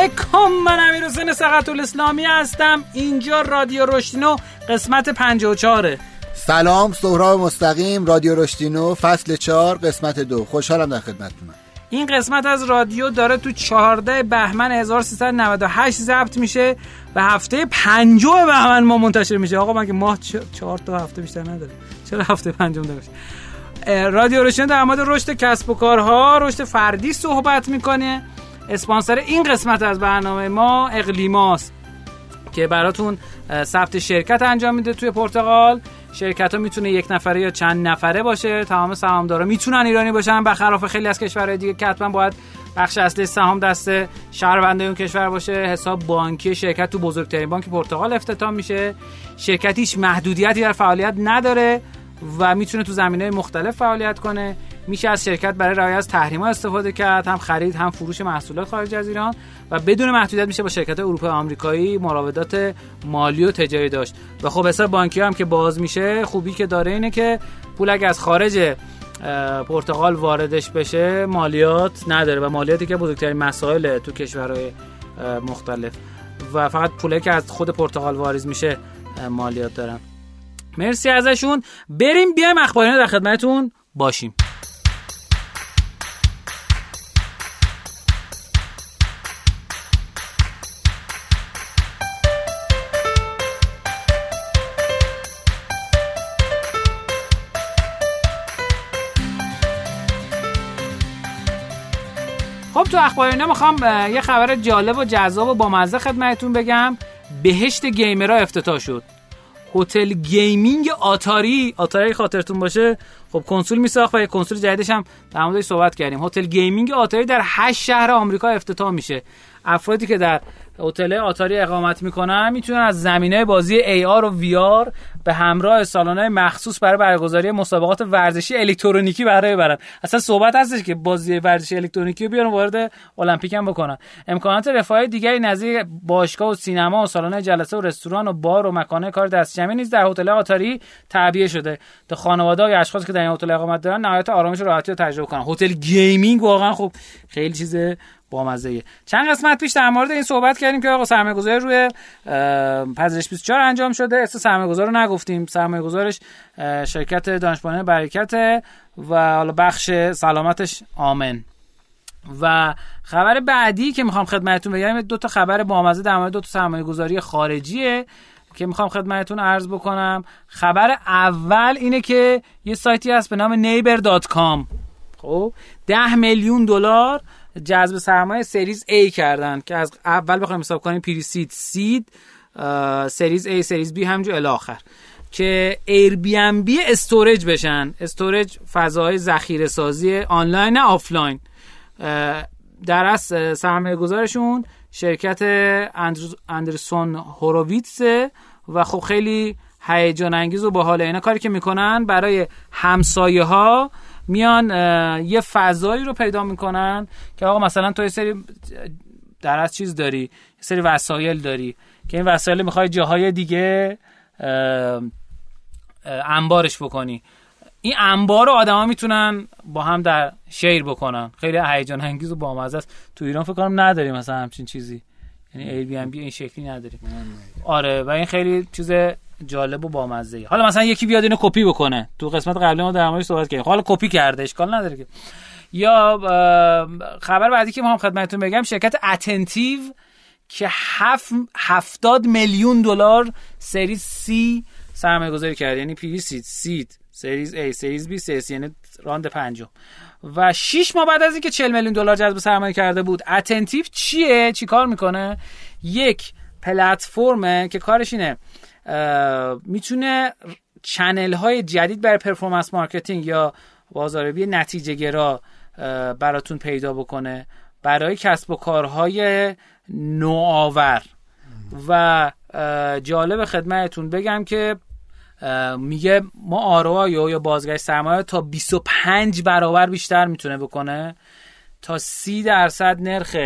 علیکم من امیر حسین سقط الاسلامی هستم. اینجا رادیو رشتینو قسمت 54 سلام سهراب مستقیم رادیو رشتینو فصل 4 قسمت دو. خوشحالم در خدمتتونم. این قسمت از رادیو داره تو 14 بهمن 1398 ضبط میشه و هفته 50 بهمن ما منتشر میشه. آقا من که ماه 4 تا هفته بیشتر نداره چرا هفته پنجم داره؟ رادیو روشن در مورد رشد کسب و کارها رشد فردی صحبت می‌کنه. اسپانسر این قسمت از برنامه ما اقلیماست که براتون ثبت شرکت انجام میده توی پرتغال. شرکت ها می‌تونه یک نفره یا چند نفره باشه. تمام سهامدارا می‌تونن ایرانی باشن. برخلاف خیلی از کشورهای دیگه که حتما باید بخش اصلی سهام دست شهرونده اون کشور باشه. حساب بانکی شرکت تو بزرگترین بانک پرتغال افتتاح میشه. شرکت هیچ محدودیتی در فعالیت نداره و می‌تونه تو زمینه مختلف فعالیت کنه. میشه از شرکت برای رعایت از تحریم‌ها استفاده کرد هم خرید هم فروش محصولات خارج از ایران و بدون محدودیت میشه با شرکت اروپایی آمریکایی مراودات مالی و تجاری داشت. و خب حساب بانکی هم که باز میشه خوبی که داره اینه که پول اگه از خارج پرتغال واردش بشه مالیات نداره و مالیاتی که بزرگترین مسائل تو کشورهای مختلف. و فقط پولی که از خود پرتغال واریز میشه مالیات دارن. مرسی ازشون. بریم بیایم اخبارینه در خدمتتون باشیم. اخبار اینا می‌خوام یه خبر جالب و جذاب و بامزه خدمتتون بگم. بهشت gamer ها افتتاح شد. هتل gaming آتاری آتاری خاطرتون باشه خب کنسول میساخت و یه کنسول جدیدش هم در موردش صحبت کردیم. هتل gaming آتاری در 8 شهر آمریکا افتتاح میشه. افرادی که در هتل آتاری اقامت می‌کنن می‌تونن از زمینه بازی AR و VR به همراه سالن‌های مخصوص برای برگزاری مسابقات ورزشی الکترونیکی بهره ببرن اصلا صحبت هستش که بازی ورزشی الکترونیکی رو بیارن وارد المپیک هم بکنن. امکانات رفاهی دیگری نظیر باشگاه و سینما و سالن جلسه و رستوران و بار و مکان کار دستجمعی نیز در هتل آتاری تعبیه شده. تا خانواده اشخاص که در این هتل اقامت دارن نهایت آرامش و راحتی رو تجربه کنن. هتل gaming واقعا خب خیلی چیز بامزه چند قسمت پیش در مورد این صحبت کردیم که آقا سرمایه‌گذاری روی پذیرش 24 انجام شده. اسم سرمایه‌گذار رو نگفتیم سرمایه‌گذارش شرکت دانش‌بنیان برکت و حالا بخش سلامتش آمن. و خبر بعدی که می‌خوام خدمتتون بگم دو تا خبر بامزه در مورد دو تا سرمایه‌گذاری خارجیه که می‌خوام خدمتتون عرض بکنم. خبر اول اینه که یه سایتی هست به نام neighbor.com خب 10 میلیون دلار جذب سرمایه سریز A کردن که از اول بخوایم حساب کنیم پری سید سید. سریز A سریز B همجور الاخر که ایر بی ام بی استورج بشن. استورج فضای ذخیره سازی آنلاین آفلاین در از سرمایه گذارشون شرکت اندرسون هوروویتس و خب خیلی هیجان انگیز و باحال اینا کاری که می‌کنن برای همسایه ها میان یه فضایی رو پیدا می‌کنن که آقا مثلا تو یه سری در از چیز داری یه سری وسایل داری. که این وسایل می‌خوای جاهای دیگه انبارش بکنی. این انبار رو آدما می‌تونن با هم در شیر بکنن. خیلی هیجان انگیز و بامزه است. تو ایران فکر کنم نداریم مثلا همچین چیزی. یعنی ای بی ام بی این شکلی نداریم. آره و این خیلی چیز جالب و بامزه ای حالا مثلا یکی بیاد اینو کپی بکنه. تو قسمت قبلی ما در موردش صحبت کردیم. حالا کپی کرده اشکال نداره که. یا خبر بعدی که ما هم خدمتتون بگم شرکت Attentive که هف... هفتاد میلیون دلار series C سرمایه گذاری کرد. یعنی pre-seed seed series A series B series یعنی راند پنجم. و 6 ماه بعد از اینکه 40 میلیون دلار جذب سرمایه کرده بود Attentive چیه؟ چی کار می‌کنه؟ یک پلتفرمه که کارش اینه می‌تونه channel های جدید برای performance marketing یا بازاریابی نتیجه گرا براتون پیدا بکنه. برای کسب و کارهای نوآور. و جالب خدمتتون بگم که میگه ما ROI یا بازگشت سرمایه تا 25 برابر بیشتر می‌تونه بکنه. تا 30 درصد نرخ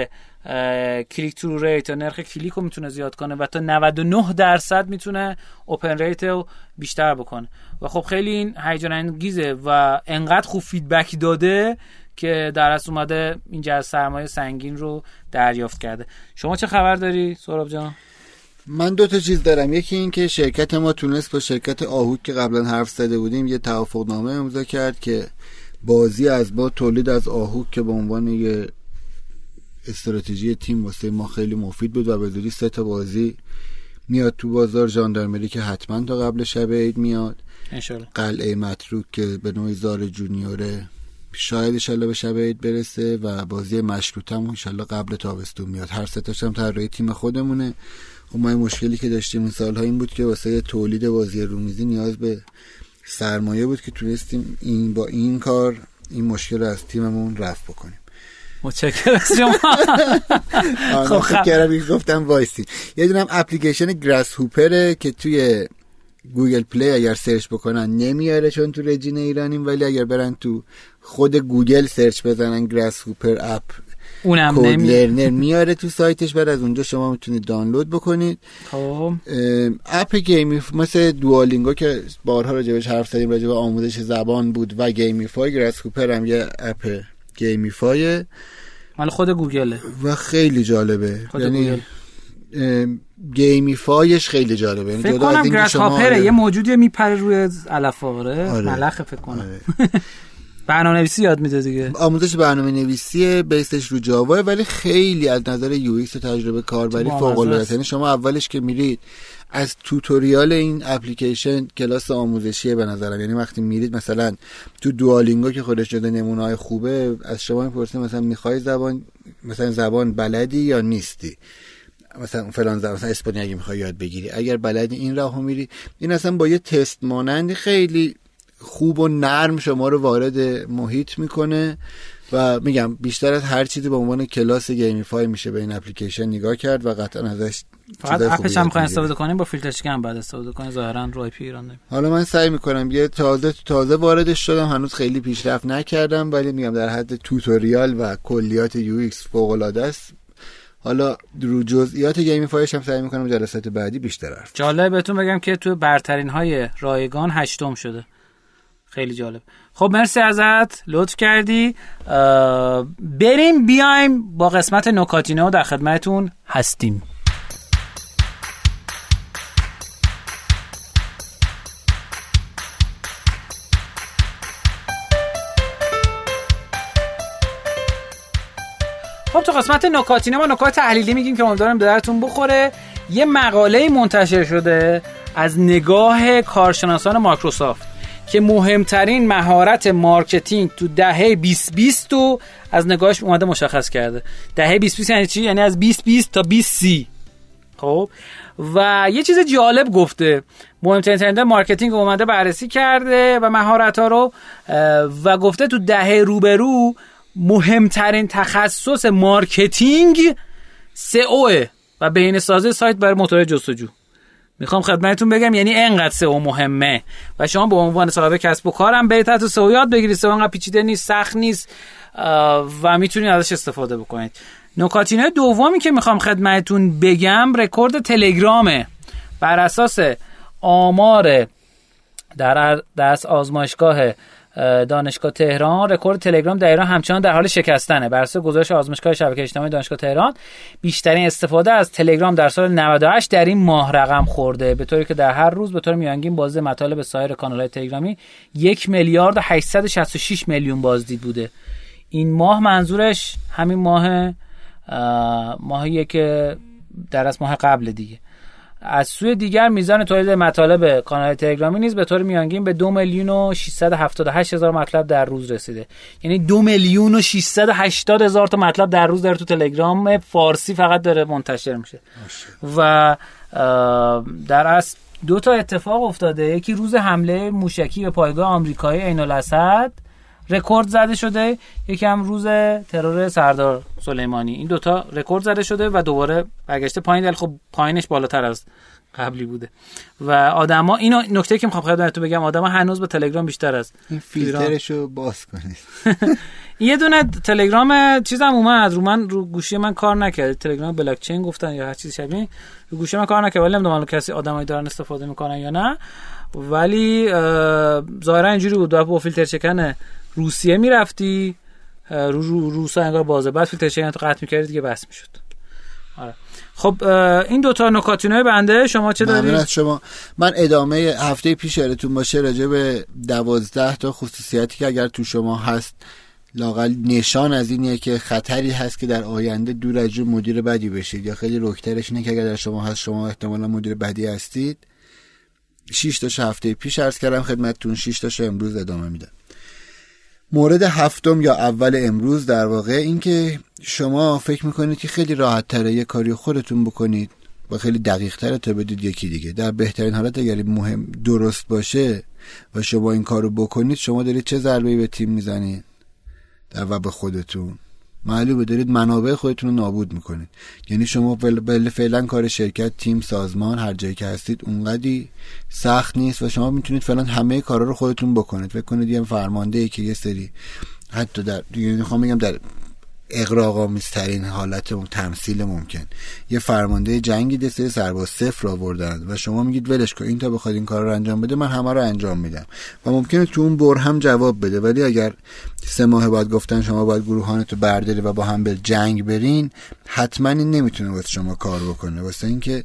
click through rate یا نرخ کلیک رو می‌تونه زیاد کنه و تا 99 درصد می‌تونه open rate رو بیشتر بکنه. و خب خیلی این هیجان انگیزه و انقدر خوب feedback داده که در اصل اومده اینجا از سرمایه سنگین رو دریافت کرده. شما چه خبر داری سهراب جان؟ من دو تا چیز دارم. یکی این که شرکت ما تونست با شرکت آهوک که قبلا حرف زده بودیم یه توافق نامه امضا کرد که بازی از با تولید از آهوک که به عنوان یه استراتژی تیم واسه ما خیلی مفید بود و به زودی سه تا بازی میاد تو بازار. ژاندارمری که حتما تا قبل شب عید میاد. انشالله. قلعه متروک که به نوعی زار جونیوره. شاید انشالله به شب عید برسه و بازی مشروط هم انشالله قبل تابستون میاد. هر سه هم طراحی تیم خودمونه. خب ما مشکلی که داشتیم این سالها این بود که واسه تولید بازی رومیزی نیاز به سرمایه بود که تونستیم این با این کار این مشکل رو از تیممون رفع بکنیم. متشکرم از شما. خب خب. گفتم وایسی. یه دونم اپلیکیشن Grasshopper ه که توی Google Play اگر search بکنن نمیاره چون تو region ایرانیم ولی اگر برن تو خود گوگل search بزنن Grasshopper app اونم code learner میاره تو سایتش بعد از اونجا شما می‌تونید دانلود بکنید. خب. app game ی مثل Duolingo که بارها راجبش حرف زدیم راجب آموزش زبان بود و gamify Grasshopper هم یه app gamify مال خود گوگله. و خیلی جالبه. یعنی. gamify ش خیلی جالبه. یعنی فکر کنم Grasshopper ه آره، یه موجودی میپره روی علف آره. آره. ملخه فکر کنم. آره. برنامه نویسی یاد میده دیگه. آموزش برنامه نویسی base ش رو جاواه ولی خیلی از نظر UX و تجربه کاربری فوق العاده. یعنی شما اولش که میرید از tutorial این اپلیکیشن کلاس آموزشیه به نظرم. یعنی وقتی میرید مثلا تو Duolingo که خودش جدا نمونه های خوبه از شما می‌پرسه مثلا می‌خوای زبان مثلا زبان بلدی یا نیستی؟ مثلا فلان زبان مثلا اسپانیایی می‌خوای یاد بگیری. اگر بلدی این راهو میری. این اصلا با یه تست مانندی خیلی خوب و نرم شما رو وارد محیط می‌کنه و میگم بیشتر از هر چیزی به عنوان کلاس gamify میشه به این اپلیکیشن نگاه کرد و قطعا ازش فقط app ش هم می‌خواین. استفاده کنیم با فیلتر شکن بعد استفاده کنیم ظاهرا رو IP ایران داریم حالا من سعی می‌کنم یه تازه تازه واردش شدم هنوز خیلی پیشرفت نکردم ولی میگم در حد tutorial و کلیات UX فوق العاده است. حالا رو جزئیات gamify ش هم سعی می‌کنم جلسات بعدی بیشتر حرف جالب بهتون بگم که تو برترین های رایگان هشتم شده. خیلی جالب. خب مرسی ازت. لطف کردی. بریم بیایم با قسمت نکاتینه و در خدمتتون هستیم. خب تو قسمت نکاتینو ما نکات تحلیلی میگیم که امیدوارم به درتون بخوره. یه مقاله منتشر شده از نگاه کارشناسان مایکروسافت. که مهمترین مهارت marketing تو دهه 2020 رو از نگاهش اومده مشخص کرده. دهه 2020 یعنی چی؟ یعنی از 2020 تا 2030 خب؟ و یه چیز جالب گفته. مهمترین trend marketing اومده بررسی کرده و مهارت ها رو و گفته تو دهه روبرو مهمترین تخصص marketing سئو و بهینه سازی سایت برای موتور جستجو. می‌خوام خدمتتون بگم یعنی انقدر سئو مهمه. و شما به عنوان صاحب کسب و کارم برید تو سئو یاد بگیرید. سئو انقدر پیچیده نیست سخت نیست و می‌تونید ازش استفاده بکنید. نکاتینو دومی که می‌خوام خدمتتون بگم رکورد تلگرامه. بر اساس آمار در در آزمایشگاه اه، دانشگاه تهران. رکورد تلگرام در ایران همچنان در حال شکستنه. بر اساس گزارش آزمایشگاه شبکه اجتماعی دانشگاه تهران بیشترین استفاده از تلگرام در سال 98 در این ماه رقم خورده. به طوری که در هر روز به طور میانگین بازدید مطالب سایر کانال‌های تلگرامی یک میلیارد و 866 میلیون بازدید بوده. این ماه منظورش همین ماه اه، ماهیه که در از ماه قبل دیگه. از سوی دیگر میزان تولید مطالب کانال تلگرامی نیز به طور میانگین به دو میلیون و 678 هزار مطلب در روز رسیده. یعنی دو میلیون و 680 هزار تا مطلب در روز در تو تلگرام. فارسی فقط داره منتشر میشه. و در اصل دو تا اتفاق افتاده. یکی روز حمله موشکی به پایگاه آمریکایی عین الاسد. رکورد زده شده. یکی هم روز ترور سردار سلیمانی. این دوتا رکورد زده شده و دوباره برگشته پایین. ولی خب پایینش بالاتر از قبلی بوده. و آدما اینو نکته که می‌خوام خدمتتون بگم آدما هنوز به تلگرام بیشتر از این فیلترش رو باز کنید. یه دونه تلگرام چیزم اومد. رو من رو گوشی من کار نکرد. تلگرام بلاک چین گفتن یا هر چیز شبیه. رو گوشی من کار نکرد. ولی نمی‌دونم کسی آدمایی دارن استفاده می‌کنن یا نه. ولی اه، ظاهرا اینجوری بود. با فیلتر چکن روسیه می‌رفتی؟ رو رو روسا انگار بازه. بعد فیلتر تو قطع می‌کردید دیگه بس می‌شد. آره. خب این دوتا نکاتینای بنده شما چه دارید؟ شما. من ادامه هفته پیش یادتون باشه راجع به دوازده تا خصوصیتی که اگر تو شما هست لاقل نشان از اینه که خطری هست که در آینده دور از مدیر بدی بشید. یا خیلی رکترش اینه که اگر در شما هست شما احتمالا مدیر بدی هستید. 6 تا هفته پیش عرض کردم خدمتتون 6 تا امروز ادامه میدم. مورد هفتم یا اول امروز در واقع اینکه شما فکر می‌کنید که خیلی راحت تره یه کاری خودتون بکنید و خیلی دقیق تره تا بدید یکی دیگه. در بهترین حالت اگر مهم درست باشه و شما این کارو بکنید شما دارید چه ضربه به تیم می‌زنید؟ در و به خودتون. معلومه دارید منابع خودتون رو نابود می‌کنید. یعنی شما بله فعلا کار شرکت تیم سازمان هر جایی که هستید اونقدی سخت نیست و شما می‌تونید فعلا همه کارا رو خودتون بکنید. فکر کنید یه فرمانده ای که یه سری حتی در یعنی می‌خوام بگم در اقراقامیزترین حالت و تمثیل ممکن. یه فرمانده جنگی دسته سرباز صفر آوردن و شما میگید ولش کن این تا بخواد این کار رو انجام بده من همه رو انجام میدم. و ممکنه تو اون بر هم جواب بده ولی اگر سه ماه بعد گفتن شما باید گروهانتو برداری و با هم به جنگ برین حتما این نمی‌تونه واسه شما کار بکنه. واسه اینکه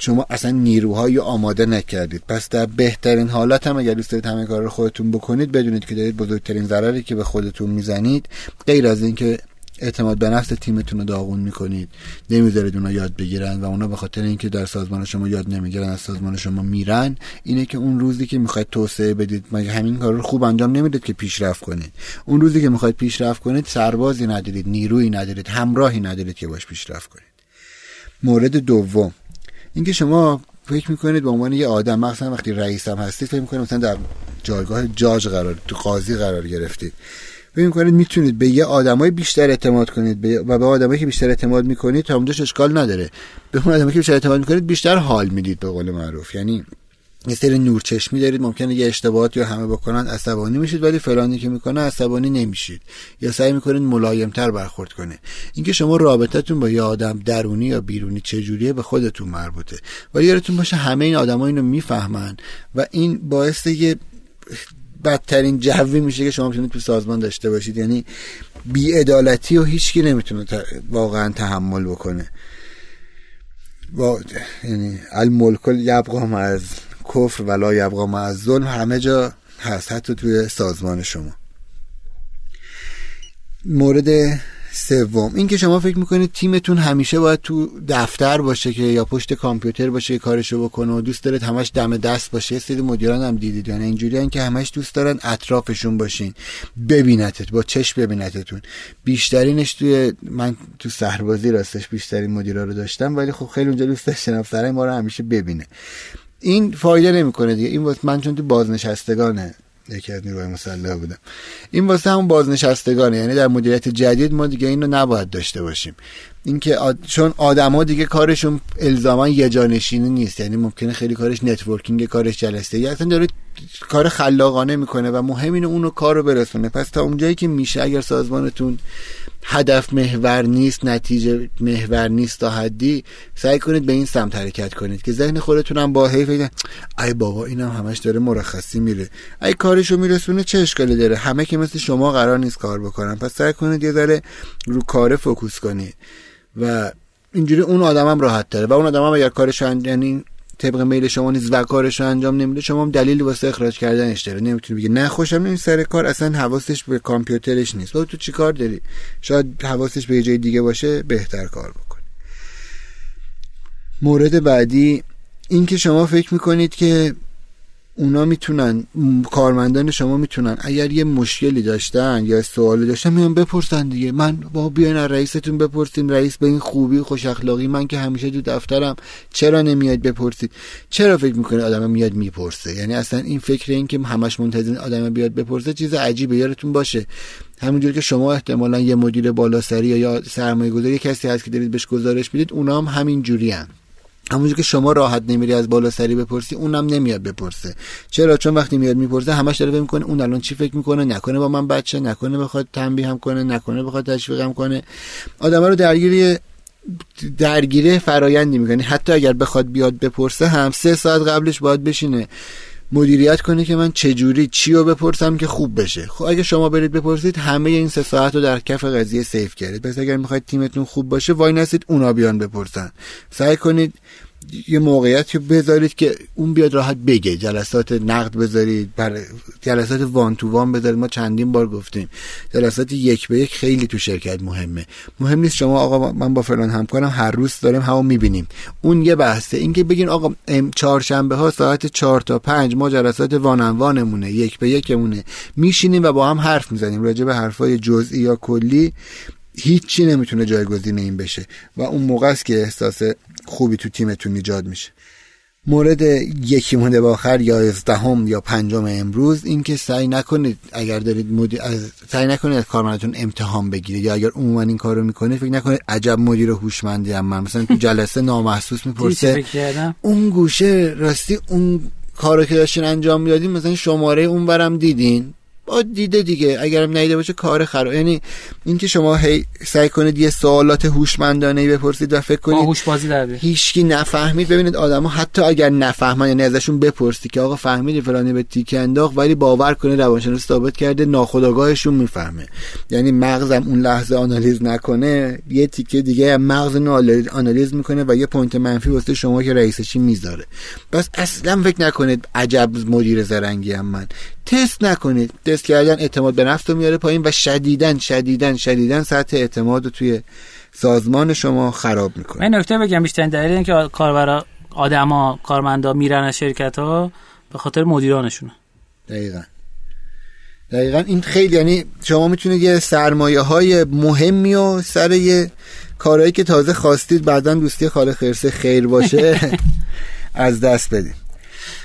شما اصلا نیروهایی آماده نکردید. پس در بهترین حالت هم اگر دوست دارید همه کار رو خودتون بکنید بدونید که دارید بزرگترین ضرری که به خودتون می‌زنید غیر از اینکه اعتماد به نفس تیمتون رو داغون می‌کنید. نمی‌ذارید اونا یاد بگیرن و اونا به خاطر اینکه در سازمان شما یاد نمی‌گیرن از سازمان شما میرن. اینه که اون روزی که می‌خواید توسعه بدید مگه همین کار رو خوب انجام نمی‌دید که پیشرفت کنید؟ اون روزی که می‌خواید پیشرفت کنید سربازی ندارید نیرویی ندارید همراهی ندارید که باش پیشرفت کنید. مورد دوم اینکه شما فکر می‌کنید به عنوان یه آدم مثلا وقتی رئیس هم هستید فکر می‌کنید مثلا در جایگاه جاج قرار تو قاضی قرار گرفتید. فکر می‌کنید می‌تونید به یه آدمای بیشتر اعتماد کنید و به آدمایی که بیشتر اعتماد می‌کنید تا اونجاش اشکال نداره. به اون آدمایی که بیشتر اعتماد می‌کنید بیشتر حال می‌دید به قول معروف. یعنی یه سری نورچشمی دارید ممکنه یه اشتباهات یا همه بکنن عصبانی میشید ولی فلانی که می‌کنه عصبانی نمیشید. یا سعی می‌کنید ملایمتر برخورد کنه. اینکه شما رابطتون با یه آدم درونی یا بیرونی چجوریه به خودتون مربوطه. ولی یادتون باشه همه این آدما اینو می‌فهمن و این باعث یه بدترین جوی میشه که شما می‌تونید تو سازمان داشته باشید. یعنی بیعدالتی و هیچکی نمی‌تونه واقعا تحمل بکنه. با یعنی الملک یبقا از کفر ولا یبقا از ظلم همه جا هست حتی توی سازمان شما. مورد سوم. اینکه شما فکر می‌کنید تیمتون همیشه باید تو دفتر باشه که یا پشت کامپیوتر باشه کارشو بکنه و دوست دارید همش دم دست باشه سری مدیران هم دیدید. یعنی اینجوری که همش دوست دارن اطرافشون باشین. ببینتت با چشم ببینتتون. بیشترینش توی من تو سربازی راستش بیشترین مدیرا رو داشتم ولی خب خیلی اونجا دوست داشتم سرای ما رو همیشه ببینه. این فایده نمی‌کنه دیگه. این واسه من چون تو بازنشستگانه یکی از نیروهای مسلح بودم. این واسه همون بازنشستگانه یعنی در مدیریت جدید ما دیگه اینو نباید داشته باشیم. اینکه آد... چون آدما دیگه کارشون الزاما یه جانشینی نیست. یعنی ممکنه خیلی کارش networking کارش جلسه. یا اصلا داره کار خلاقانه می‌کنه و مهم اینه اونو کار رو برسونه. پس تا اونجایی که میشه اگر سازمانتون هدف محور نیست نتیجه محور نیست تا حدی سعی کنید به این سمت حرکت کنید که ذهن خودتون هم با حیف ای بابا اینم همش داره مرخصی میره. ای کارشو میرسونه چه اشکالی داره؟ همه که مثل شما قرار نیست کار بکنن. پس سعی کنید یه ذره رو کار فوکوس کنید. و اینجوری اون آدمم راحت تره. و اون آدمم اگر کارش یعنی طبق میل شما نیست و کارش رو انجام نمیده شما هم دلیل واسه اخراج کردنش داره. نمی‌تونی بگی نه خوشم این سر کار اصلا حواسش به کامپیوترش نیست. تو چی کار داری؟ شاید حواسش به جای دیگه باشه بهتر کار بکنی. مورد بعدی این که شما فکر می‌کنید که اونا می‌تونن کارمندان شما می‌تونن. اگر یه مشکلی داشتن یا سوالی داشتن میان بپرسن دیگه. من با بیاین از رئیستون بپرسیم رئیس به این خوبی خوش اخلاقی من که همیشه تو دفترم. چرا نمیاد بپرسید؟ چرا فکر می‌کنه آدم میاد می‌پرسه؟ یعنی اصلا این فکر این که همش منتظر آدم بیاد بپرسه چیز عجیبه. یارتون باشه. همونجور که شما احتمالا یه مدیر بالاسری یا سرمایه گذاری کسی هست که دارید بهش گزارش می‌دید اونا هم همین جوری همونجور که شما راحت نمیری از بالا سری بپرسی اونم نمیاد بپرسه. چرا؟ چون وقتی میاد می‌پرسه همش داره می‌کنه اون الان چی فکر می‌کنه؟ نکنه با من بچه نکنه بخواد تنبیه هم کنه نکنه بخواد تشویقم کنه. آدم رو درگیری درگیره فرایندی می‌کنه حتی اگر بخواد بیاد بپرسه هم سه ساعت قبلش باید بشینه. مدیریت کنه که من چجوری چی رو بپرسم که خوب بشه. خب اگه شما برید بپرسید همه این سه ساعت رو در کف قضیه سیف کردید. پس اگر می‌خواید تیمتون خوب باشه وای نستید اونا بیان بپرسن. سعی کنید یه موقعیتی بذارید که اون بیاد راحت بگه. جلسات نقد بذارید بر جلسات وان تو وان بذارید. ما چندین بار گفتیم. جلسات یک به یک خیلی تو شرکت مهمه. مهم نیست شما آقا من با فلان همکارم هر روز داریم همو می‌بینیم. اون یه بحثه. اینکه بگین آقا چهارشنبه ها ساعت چهار تا پنج ما جلسات وان وانمونه یک به یکمونه. میشینیم و با هم حرف می‌زنیم. راجع به حرفای جزئی یا کلی هیچی نمی‌تونه جایگزین این بشه. و اون موقع است که احساس خوبی تو تیمتون ایجاد میشه. مورد یکی مونده آخر یازدهم یا پنجم امروز اینکه سعی نکنید اگر دارید مدیر از سعی نکنید از کارمندتون امتحان بگیرید یا اگر عموما این کارو می‌کنید فکر نکنید عجب مدیر هوشمندی هم من. مثلا تو جلسه نامحسوس می‌پرسه اون گوشه راستی اون کارو که داشتین انجام می‌دادین مثلا شماره اون برم دیدین؟ باید بده دیگه. اگرم نده باشه کار خراب. یعنی اینکه شما هی سعی کنید یه سوالات هوشمندانه بپرسید و فکر کنید هوش بازی در هیچکی نفهمید. ببینید آدما حتی اگر نفهمن یعنی ازشون بپرسید که آقا فهمیدی فلانی یه تیکه انداخت ولی باور کنید روانشناس ثابت کرده ناخودآگاهشون می‌فهمه. یعنی مغزم اون لحظه آنالیز نکنه یه تیکه دیگه مغز آنالیز می‌کنه و یه point منفی واسه شما که رئیسشی می‌ذاره. پس اصلا فکر نکنید عجب مدیر زرنگی هم من. تست نکنید. تست کردن اعتماد به نفس رو میاره پایین و شدیدن شدیدن شدیدن سطح اعتماد رو توی سازمان شما خراب می‌کنه. من نکته بگم بیشتر دلیل اینکه کاربرا آدما کارمندا میرن از شرکت ها به خاطر مدیرانشونه. دقیقا. دقیقا. این خیلی یعنی شما می‌تونید یه سرمایه های مهمی و سر یه کارهایی که تازه خواستید بعدا دوستی خاله خرسه خیر باشه از دست بدید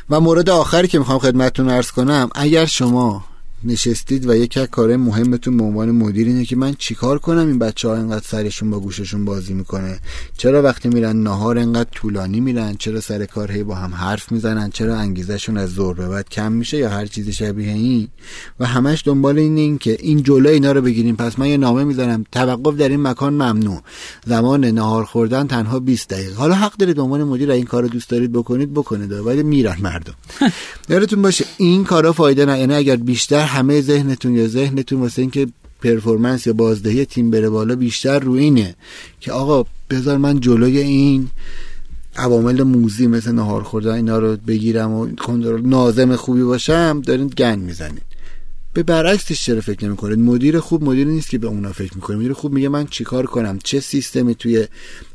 و مورد آخری که می‌خوام خدمتتون ارز کنم اگر شما نشستید و یکی از کارهای مهمتون به عنوان مدیر اینه که من چیکار کنم این بچه ها اینقدر سرشون با گوششون بازی می‌کنه؟ چرا وقتی میرن نهار اینقدر طولانی میرن؟ چرا سر کار هی با هم حرف می‌زنن؟ چرا انگیزشون از زور به بعد کم میشه یا هر چیز شبیه این؟ و همش دنبال این این که این جلو اینا رو بگیریم. پس من یه نامه می‌ذارم. توقف در این مکان ممنوع. زمان نهار خوردن تنها 20 دقیقه. حالا حق دارید به عنوان مدیر این کارو دوست دارید بکنید بکنید. ولی میرن مردم. یادتون باشه این کارا فایده نه یعنی اگر بیشتر همه ذهنتون یا ذهنتون واسه اینکه پرفورمنس یا بازدهی تیم بره بالا بیشتر رو اینه که آقا بذار من جلوی این عوامل موزی مثل نهار خوردن اینا رو بگیرم و کنترل نازم خوبی باشم دارین گند می‌زنید به برعکسش چرا فکر نمی‌کنید؟ مدیر خوب مدیر نیست که به اونا فکر می‌کنه. مدیر خوب میگه من چیکار کنم؟ چه سیستمی توی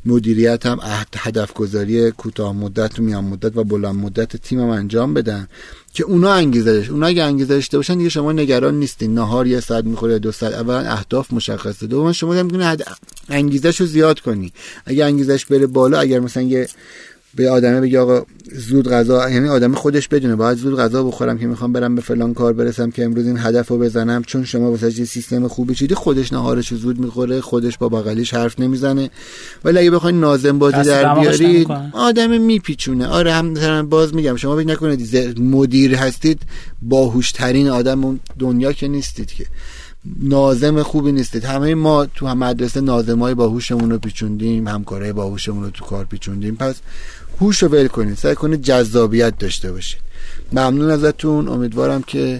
مدیریتم هدف گذاری کوتاه مدت و میان مدت و بلند مدت تیمم انجام بدم که اونا انگیزه اونا اگه انگیزه داشته باشن دیگه شما نگران نیستین. نهار یه ساعت می‌خوره دو ساعت. اولا اهداف مشخصه دوم شما هم می‌تونی انگیزش رو زیاد کنی. اگه انگیزش بره بالا اگر مثلا یه به آدمه بگی آقا زود غذا یعنی آدم خودش بدونه باید زود غذا بخورم که می‌خوام برم به فلان کار برسم که امروز این هدف رو بزنم چون شما واسه سیستم خوبی چیدی؟ خودش نهارش رو زود می‌خوره خودش با بغلیش حرف نمی‌زنه. ولی اگه بخواین نازم بازی در بیارید آدم میپیچونه. آره هم مثلا باز میگم شما فکر نکنید مدیر هستید باهوشترین آدم دنیا که نیستید که. نازم خوبی نیستید. همه ما تو هم مدرسه نازمای باهوشمون رو پیچوندیم همکارای باهوشمون رو تو کار پیچوندیم. پس هوش رو ول کنید. سعی کنید جذابیت داشته باشید. ممنون ازتون. امیدوارم که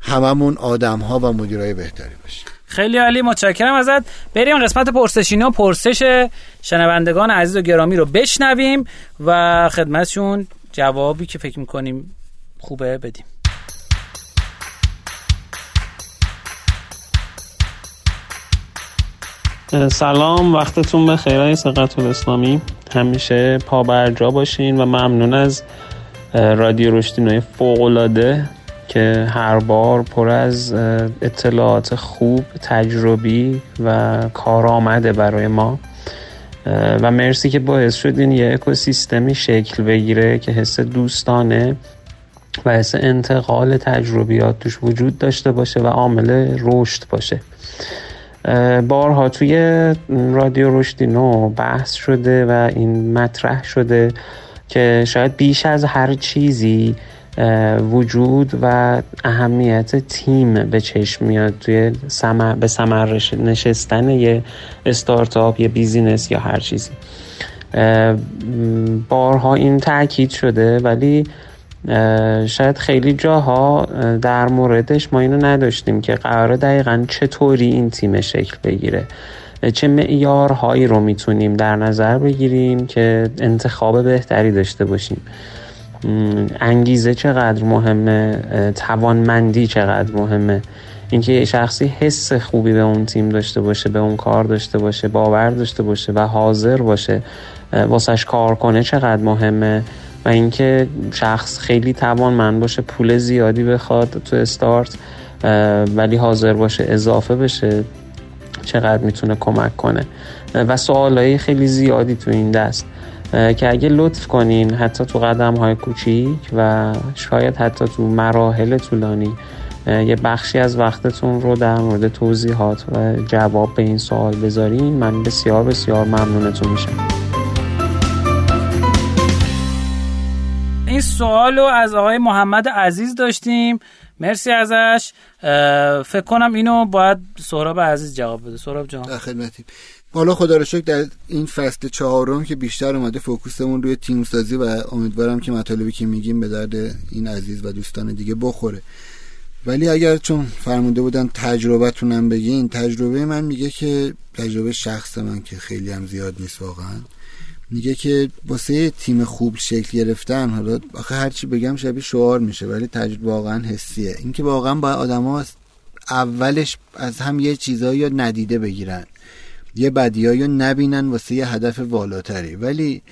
هممون آدم ها و مدیرای بهتری باشیم. خیلی عالی. متشکرم ازت. بریم قسمت پرسشینا. پرسش شنوندگان عزیز و گرامی رو بشنویم و خدمتشون جوابی که فکر می‌کنیم خوبه بدیم. سلام وقتتون به خیرای سقط الاسلامی همیشه پا برجا باشین و ممنون از رادیو رشدینوی فوقلاده که هر بار پر از اطلاعات خوب تجربی و کارآمده برای ما. و مرسی که باعث شدین یه اکوسیستمی شکل بگیره که حس دوستانه و حس انتقال تجربیات توش وجود داشته باشه و عامل رشد باشه. بارها توی رادیو رشدی نو بحث شده و این مطرح شده که شاید بیش از هر چیزی وجود و اهمیت تیم به چشم میاد توی سمر به سمر نشستن یه استارتاپ یه بیزینس یا هر چیزی. بارها این تاکید شده ولی شاید خیلی جاها در موردش ما اینو نداشتیم که قراره دقیقا چطوری این تیم شکل بگیره. چه معیارهایی رو می‌تونیم در نظر بگیریم که انتخاب بهتری داشته باشیم. انگیزه چقدر مهمه؟ توانمندی چقدر مهمه؟ اینکه شخصی حس خوبی به اون تیم داشته باشه به اون کار داشته باشه باور داشته باشه و حاضر باشه واسش کار کنه چقدر مهمه؟ و اینکه شخص خیلی توانمند باشه پول زیادی بخواد تو استارت ولی حاضر باشه اضافه بشه چقدر می‌تونه کمک کنه؟ و سوالایی خیلی زیادی تو این دست. که اگه لطف کنین حتی تو قدم های کوچیک و شاید حتی تو مراحل طولانی یه بخشی از وقتتون رو در مورد توضیحات و جواب به این سوال بذارین. من بسیار بسیار ممنونتون میشم. این سوال رو از آقای محمد عزیز داشتیم. مرسی ازش. فکر کنم اینو باید سهراب عزیز جواب بده. سهراب جان. خدمتیم. حالا خدا رو شکر در این فصل چهارم که بیشتر اومده فوکوسمون روی تیم سازی و امیدوارم که مطالبی که میگیم به درد این عزیز و دوستان دیگه بخوره. ولی اگر چون فرموده بودن تجربتونم بگین تجربه من میگه که تجربه شخص من که خیلی هم زیاد نیست واقعا. میگه که واسه تیم خوب شکل گرفتن حالا آخه هرچی بگم شبیه شعار میشه ولی تجربه واقعا حسیه. اینکه واقعا باید آدم اولش از هم یه چیزایی ندیده بگیرن یه بدیایی نبینن واسه یه هدف والاتری. ولی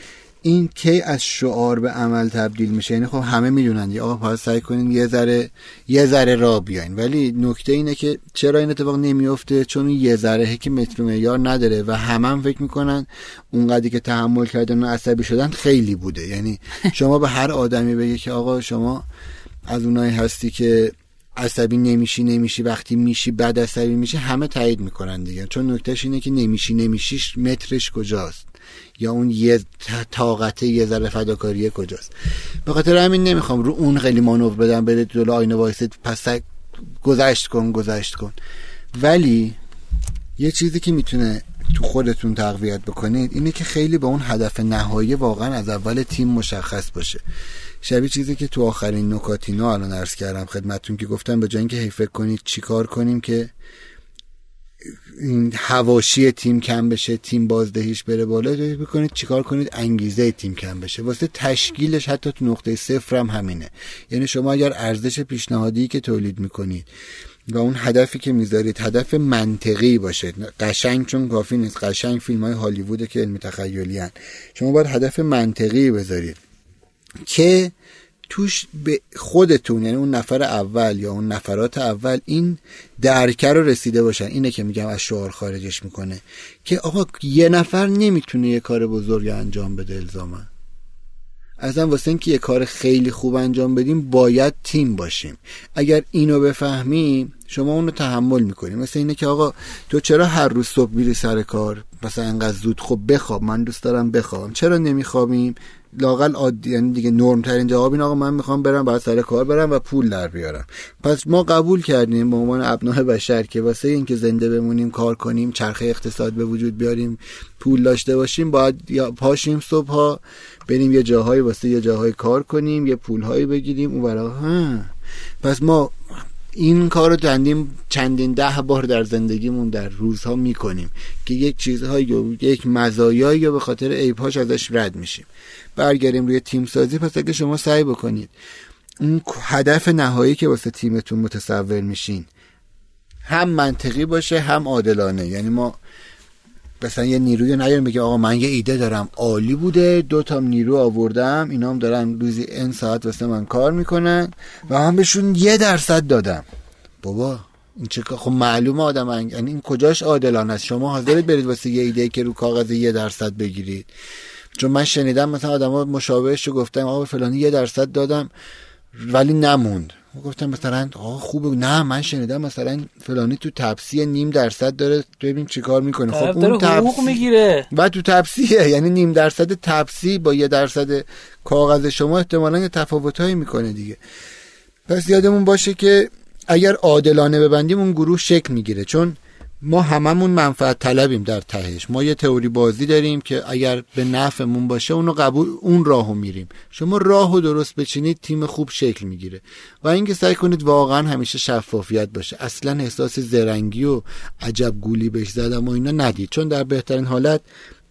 این کی از شعار به عمل تبدیل میشه؟ یعنی خب همه می‌دونن آقا باید سعی کنین یه ذره یه ذره را بیاین. ولی نکته اینه که چرا این اتفاق نمیفته چون یه ذره که متر معیار نداره و همه هم فکر می‌کنن اونقدری که تحمل کردن و عصبی شدن خیلی بوده. یعنی شما به هر آدمی بگه که آقا شما از اونایی هستی که عصبی نمیشی نمیشی وقتی میشی بعد عصبی میشی همه تایید می‌کنن دیگه. چون نکتهش اینه که نمیشی نمیشیش مترش کجاست؟ یا اون یه طاقته یه ذره فداکاری کجاست. به خاطر همین نمی‌خوام رو اون خیلی مانور بدم بده جلو آینه وایسید پس گذشت کن گذشت کن. ولی یه چیزی که می‌تونه تو خودتون تقویت بکنید اینه که خیلی به اون هدف نهایی واقعا از اول تیم مشخص باشه. شبیه چیزی که تو آخرین نکاتینا الان عرض کردم خدمتتون که گفتم به جای اینکه فکر کنید چیکار کنیم که این هواشی تیم کم بشه تیم بازدهیش بره بالا بکنید؟ چیکار کنید؟ انگیزه تیم کم بشه. واسه تشکیلش حتی تو نقطه صفر هم همینه. یعنی شما اگر ارزش پیشنهادی که تولید می‌کنید و اون هدفی که می‌ذارید هدف منطقی باشه. قشنگ چون کافی نیست. قشنگ فیلم های هالیووده که علمی تخیلی شما باید هدف منطقی بذارید. که توش به خودتون یعنی اون نفر اول یا اون نفرات اول این درکه رو رسیده باشن. اینه که میگم از شعار خارجش می‌کنه. که آقا یه نفر نمی‌تونه یه کار بزرگ انجام بده الزاما. اصلا واسه اینکه یه کار خیلی خوب انجام بدیم باید تیم باشیم. اگر اینو بفهمیم شما اونو تحمل می‌کنیم. مثل اینه که آقا تو چرا هر روز صبح میری سر کار؟ مثلا انقدر زود. خب بخواب. من دوست دارم بخوابم. چرا نمیخوابیم؟ لاقل عادی یعنی دیگه نرم ترین جواب این آقا من می‌خوام برم بعد سر کار برم و پول در بیارم. پس ما قبول کردیم به عنوان ابناء بشر که واسه اینکه زنده بمونیم کار کنیم چرخه اقتصاد به وجود بیاریم پول داشته باشیم باید پاشیم صبح ها بریم یه جاهایی واسه یه جاهای کار کنیم یه پولهایی بگیریم اون برا پس ما این کار رو چندین چندین ده بار در زندگیمون در روزها می‌کنیم که یک چیزهایی یک مزایایی یا به خاطر عیبهاش ازش رد میشیم. برگردیم روی تیم سازی پس اگه شما سعی بکنید اون هدف نهایی که واسه تیمتون متصور میشین هم منطقی باشه هم عادلانه. یعنی ما مثلا یه نیروی نیاریم بگه آقا من یه ایده دارم. عالی بوده دو تا نیرو آوردم اینا هم دارن روزی این ساعت واسه من کار می‌کنن و هم بهشون یه درصد دادم. بابا این چه خب معلومه آدم یعنی این کجاش عادلانه است؟ شما حاضرید برید واسه یه ایده که رو کاغذ یه درصد بگیرید. چون من شنیدم مثلا آدما مشابهش رو گفتم آقا فلانی یه درصد دادم ولی نموند. گفتم مثلا آقا خوبه. نه من شنیدم مثلا فلانی تو تپسی نیم درصد داره ببین چیکار می‌کنه. خب اون تپسی می‌گیره. و تو تپسیه. یعنی نیم درصد تپسی با یه درصد کاغذ شما احتمالا یه تفاوتایی می‌کنه دیگه. پس یادمون باشه که اگر عادلانه ببندیم اون گروه شکل می‌گیره. چون ما هممون منفعت طلبیم در تهش. ما یه تئوری بازی داریم که اگر به نفعمون باشه اونو قبول اون راهو میریم. شما راهو درست بچینید تیم خوب شکل می‌گیره. و اینکه سعی کنید واقعا همیشه شفافیت باشه. اصلا احساس زرنگی و عجب گولی بهش زدم و اینا ندید. چون در بهترین حالت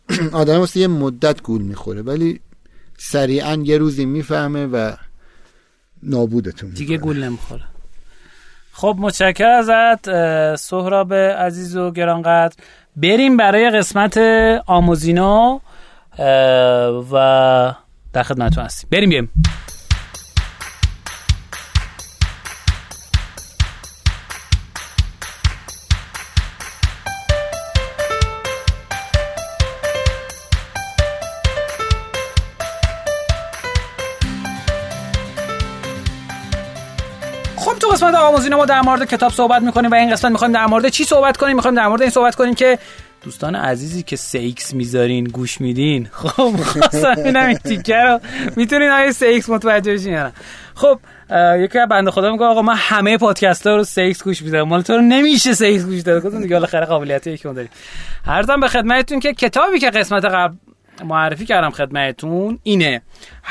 آدم واسه یه مدت گول می‌خوره. ولی سریعا یه روزی می‌فهمه و نابودتون دیگه گول نمی‌خوره. خب متشکر ازت سهراب عزیز و گرانقدر. بریم برای قسمت آموزینا و در خدمتتون هستیم. بریم بریم. آموزین ما در مورد کتاب صحبت می‌کنیم و این قسمت می‌خوایم در مورد چی صحبت کنیم؟ می‌خوایم در مورد این صحبت کنیم که دوستان عزیزی که سیکس می‌ذارین گوش میدین. خب خواستم اینم این تیکه رو می‌تونین آیه سیکس متوجه بشین یا خب یکی از بنده خدا میگه آقا من همه پادکست ها رو سیکس گوش میدم. مال تو رو نمیشه سیکس گوش داد. گفتم دیگه بالاخره قابلیت یکی داریم. عرضم به خدمتتون که کتابی که قسمت قبل معرفی کردم خدمتتون اینه.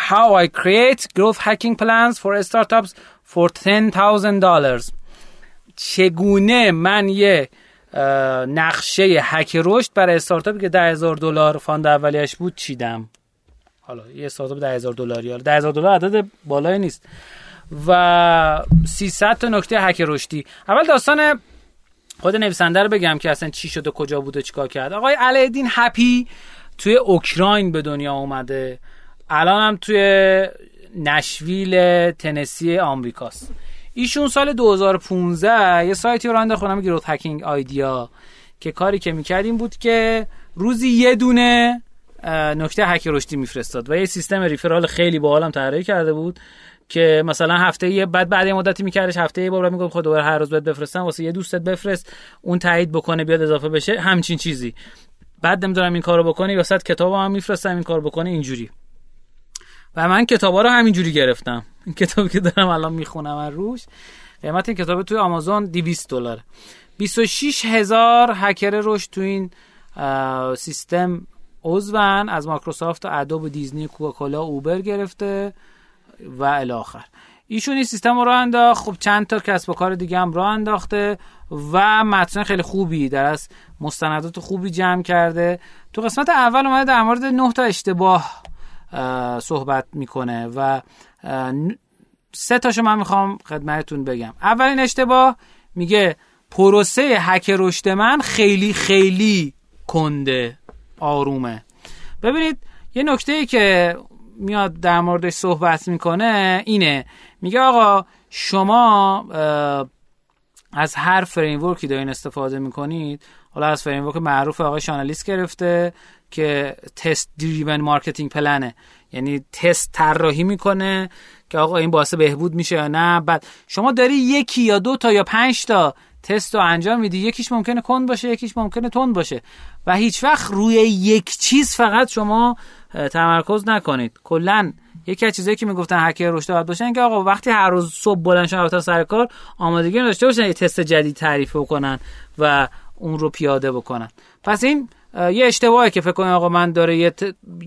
How I Create Growth Hacking Plans for Startups for $10,000 چگونه من یه نقشه هک رشد برای استارتاپی که 10000 دلار fund اولیش بود چیدم؟ حالا یه استارتاپ 10000 دلاری حالا 10000 دلار عدد بالایی نیست. و 300 تا نکته هک رشدی اول داستان خود نویسنده رو بگم که اصلا چی شده کجا بوده چیکار کرد. آقای علیدین هپی توی اوکراین به دنیا اومده. الان هم توی نشویل تنسی آمریکاست. ایشون سال 2015 یه سایتی رو انداخت خونم گروت هکینگ آیدیا که کاری که می‌کرد بود که روزی یه دونه نکته هک رشدی میفرستاد و یه سیستم ریفرال خیلی باحالم طراحی کرده بود که مثلا هفته یه بعد بعد مدتی میکردش هفته یه بار می‌گفت خود دوباره هر روز باید بفرستم واسه یه دوستت بفرست اون تایید بکنه بیاد اضافه بشه همچین چیزی. بعد نمی‌دونم این کارو بکنی واسط کتاب هم میفرستم این کار بکنه اینجوری. و من کتابا رو همینجوری گرفتم. این کتابی که دارم الان می‌خونم از روش قیمت این کتاب توی آمازون 200 دلار 26 هزار هکر رشد تو این سیستم عضون از مایکروسافت و ادوب و دیزنی کوکاکولا اوبر گرفته و الاخر ایشون این سیستم رو انداخت. خب چند تا کسب و کار دیگه هم راه انداخته و متن خیلی خوبی در از مستندات خوبی جمع کرده. تو قسمت اول اومده در مورد 9 تا اشتباه صحبت می‌کنه و سه تاشو من می‌خوام خدمتتون بگم. اولین اشتباه میگه پروسه هک رشد من خیلی خیلی کنده آرومه. ببینید یه نکته ای که میاد در موردش صحبت می‌کنه اینه. میگه آقا شما از هر فریمورکی دارین استفاده می‌کنید حالا از framework معروف آقای شانالیست گرفته که test-driven marketing plan ه یعنی تست طراحی می‌کنه که آقا این باعث بهبود میشه یا نه. بعد شما داری یکی یا دو تا یا پنج تا تست رو انجام میدی. یکیش ممکنه کند باشه یکیش ممکنه تند باشه. و هیچ وقت روی یک چیز فقط شما تمرکز نکنید. کلا یکی از چیزایی که می‌گفتن هکر رشد باید باشن که آقا وقتی هر روز صبح بلند شدن تا سر کار آمادگی داشته باشن یه تست جدید تعریف بکنن و اون رو پیاده بکنن. پس این یه اشتباهی که فکر کنید آقا من داره یه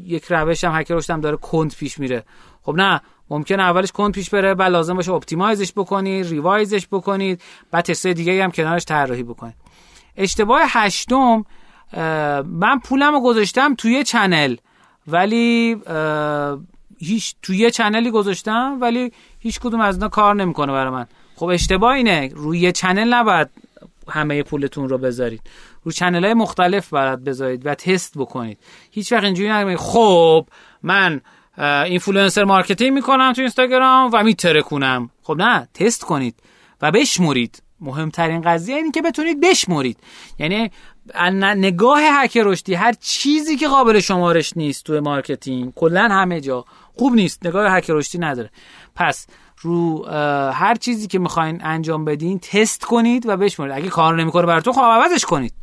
یک روشم هکر رشدم داره کند پیش میره. خب نه ممکنه اولش کند پیش بره بعد لازم باشه optimize ش بکنید revise ش بکنید بعد تستای دیگه هم کنارش طراحی بکنید اشتباه هشتم من پولم رو گذاشتم توی channel ولی هیچ توی channel ی گذاشتم ولی هیچ کدوم از اینا کار نمی‌کنه برای من. خب اشتباه اینه روی channel نباید همه پولتون رو بذارید. رو channel های مختلف برات بذارید و تست بکنید. هیچ وقت اینجوری نگید خب من influencer marketing می‌کنم تو اینستاگرام و میترکونم. خب نه تست کنید و بشمرید. مهمترین قضیه اینه که بتونید بشمرید. یعنی نگاه هک رشدی هر چیزی که قابل شمارش نیست تو marketing. کلا همه جا. خوب نیست نگاه هک رشدی نداره. پس رو هر چیزی که می‌خواین انجام بدین تست کنید و بشمرید. اگه کار نمی‌کنه براتون خب عوضش کنید.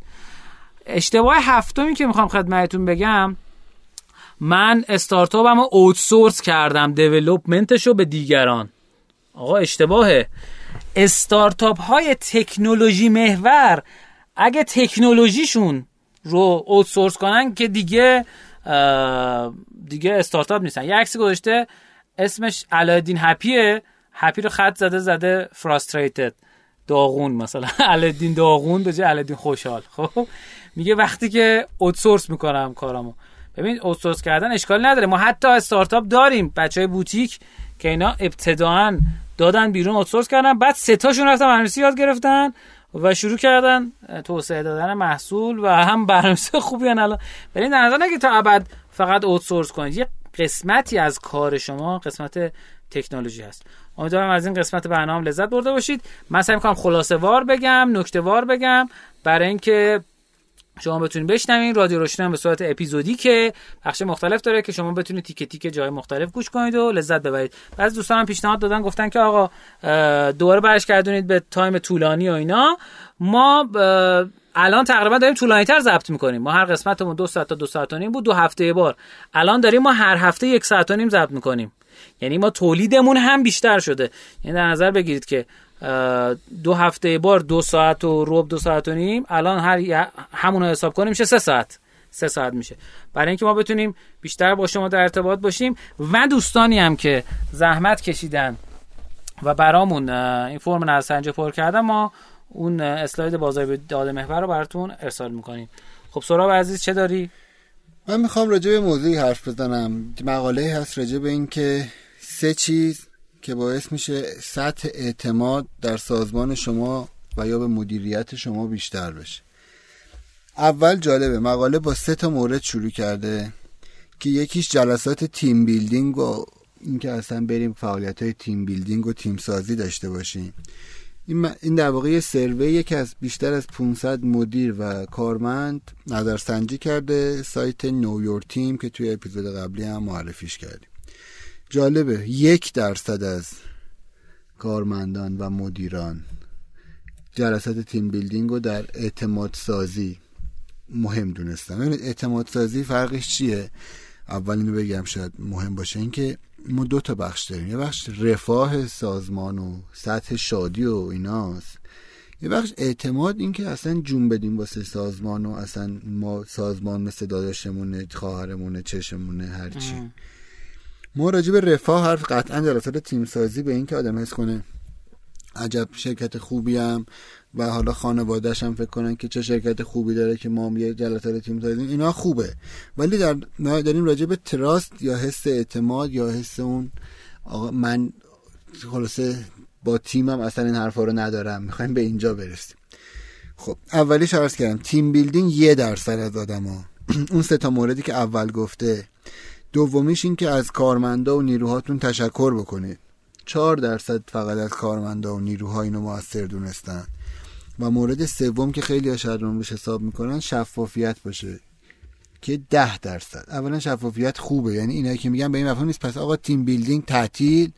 اشتباه هفتمی که می‌خوام خدمتتون بگم من استارتاپم رو اوتسورس کردم دیولوپمنتش رو به دیگران. آقا اشتباهه. استارتاپ های تکنولوژی محور اگه تکنولوژیشون رو اوتسورس کنن که دیگه دیگه استارتاپ نیستن. یه عکسی گذاشته اسمش علادین هپیه هپی رو خط زده زده فراستریتد داغون مثلا. علادین داغون به جای علادین خوشحال. خب؟ میگه وقتی که اوتسورس می‌کنم کارامو. ببین اوتسورس کردن اشکال نداره. ما حتی استارتاپ داریم. بچه های بوتیک که اینا ابتداعا دادن بیرون اوتسورس کردن. بعد سه تاشون رفتن برنامه‌نویسی یاد گرفتن و شروع کردن توسعه دادن محصول و هم برنامه‌نویسی خوبی الان ولی در نظر نگیرید تا ابد فقط اوتسورس کنید. یه قسمتی از کار شما قسمت تکنولوژی هست. امیدوارم از این قسمت برنامه لذت برده باشید. من سعی می‌کنم خلاصه وار بگم نکته وار بگم. برای اینکه شما بتونید بشنوین. رادیو روشن به صورت اپیزودی که بخش مختلف داره که شما بتونید تیکه تیکه جای مختلف گوش کنید و لذت ببرید. بعضی دوستان هم پیشنهاد دادن گفتن که آقا دوباره برگردونید به تایم طولانی و اینا. ما الان تقریبا داریم طولانی تر ضبط می‌کنیم. ما هر قسمتمون دو ساعت تا دو ساعت و نیم بود دو هفته بار. الان داریم ما هر هفته یک ساعت و نیم ضبط می‌کنیم. یعنی ما تولیدمون هم بیشتر شده. یعنی در نظر بگیرید که دو هفته بار دو ساعت و روب دو ساعت و نیم. الان هر همون رو حساب کنیم میشه سه ساعت. سه ساعت میشه. برای اینکه ما بتونیم بیشتر با شما در ارتباط باشیم و دوستانی هم که زحمت کشیدن و برامون این فرم نظرسنجی پر کردن ما اون اسلاید بازار داده محور رو براتون ارسال می‌کنیم. خب سراب عزیز چه داری؟ من می‌خوام راجع به موضوعی حرف بزنم. مقاله هست راجع به این که سه چیز که باعث میشه سطح اعتماد در سازمان شما و یا به مدیریت شما بیشتر بشه. اول جالبه مقاله با سه تا مورد شروع کرده که یکیش جلسات تیم بیلدینگ و اینکه اصلا بریم فعالیت های team building و تیم سازی داشته باشیم. این در واقع یه که از بیشتر از 500 مدیر و کارمند نظرسنجی کرده سایت نویور تیم که توی اپیزود قبلی هم معرفیش کردیم. جالبه. یک درصد از کارمندان و مدیران جلسات team building رو در اعتماد سازی مهم دونستن. اعتماد سازی فرقش چیه؟ اول بگم شاید مهم باشه اینکه ما دو تا بخش داریم. یه بخش رفاه سازمان و سطح شادی و ایناست. یه بخش اعتماد اینکه اصلا جون بدیم واسه سازمان و اصلا ما سازمان مثل داداشمونه خواهرمونه چشمونه هرچی. ما راجع به رفاه حرف قطعا جلسات تیم سازی به این که آدم حس کنه عجب شرکت خوبی هم و حالا خانوادهش هم فکر کنن که چه شرکت خوبی داره که ما یه جلسات تیم سازی اینا خوبه. ولی در داریم راجع به تراست یا حس اعتماد یا حس اون آقا من خلاصه با تیمم اصلا این حرفا رو ندارم می‌خوایم به اینجا برسیم. خب اولیش عرض کردم تیم بیلدینگ یه درصد از آدما. اون سه تا موردی که اول گفته دومیش این که از کارمندا و نیروهاتون تشکر بکنید. چهار درصد فقط از کارمندا و نیروها اینو موثر دونستن. و مورد سوم که خیلی شاید روش حساب می‌کنن شفافیت باشه. که ده درصد. اولا شفافیت خوبه. یعنی اینایی که میگن به این مفهوم نیست. پس آقا تیم بیلدینگ تعطیل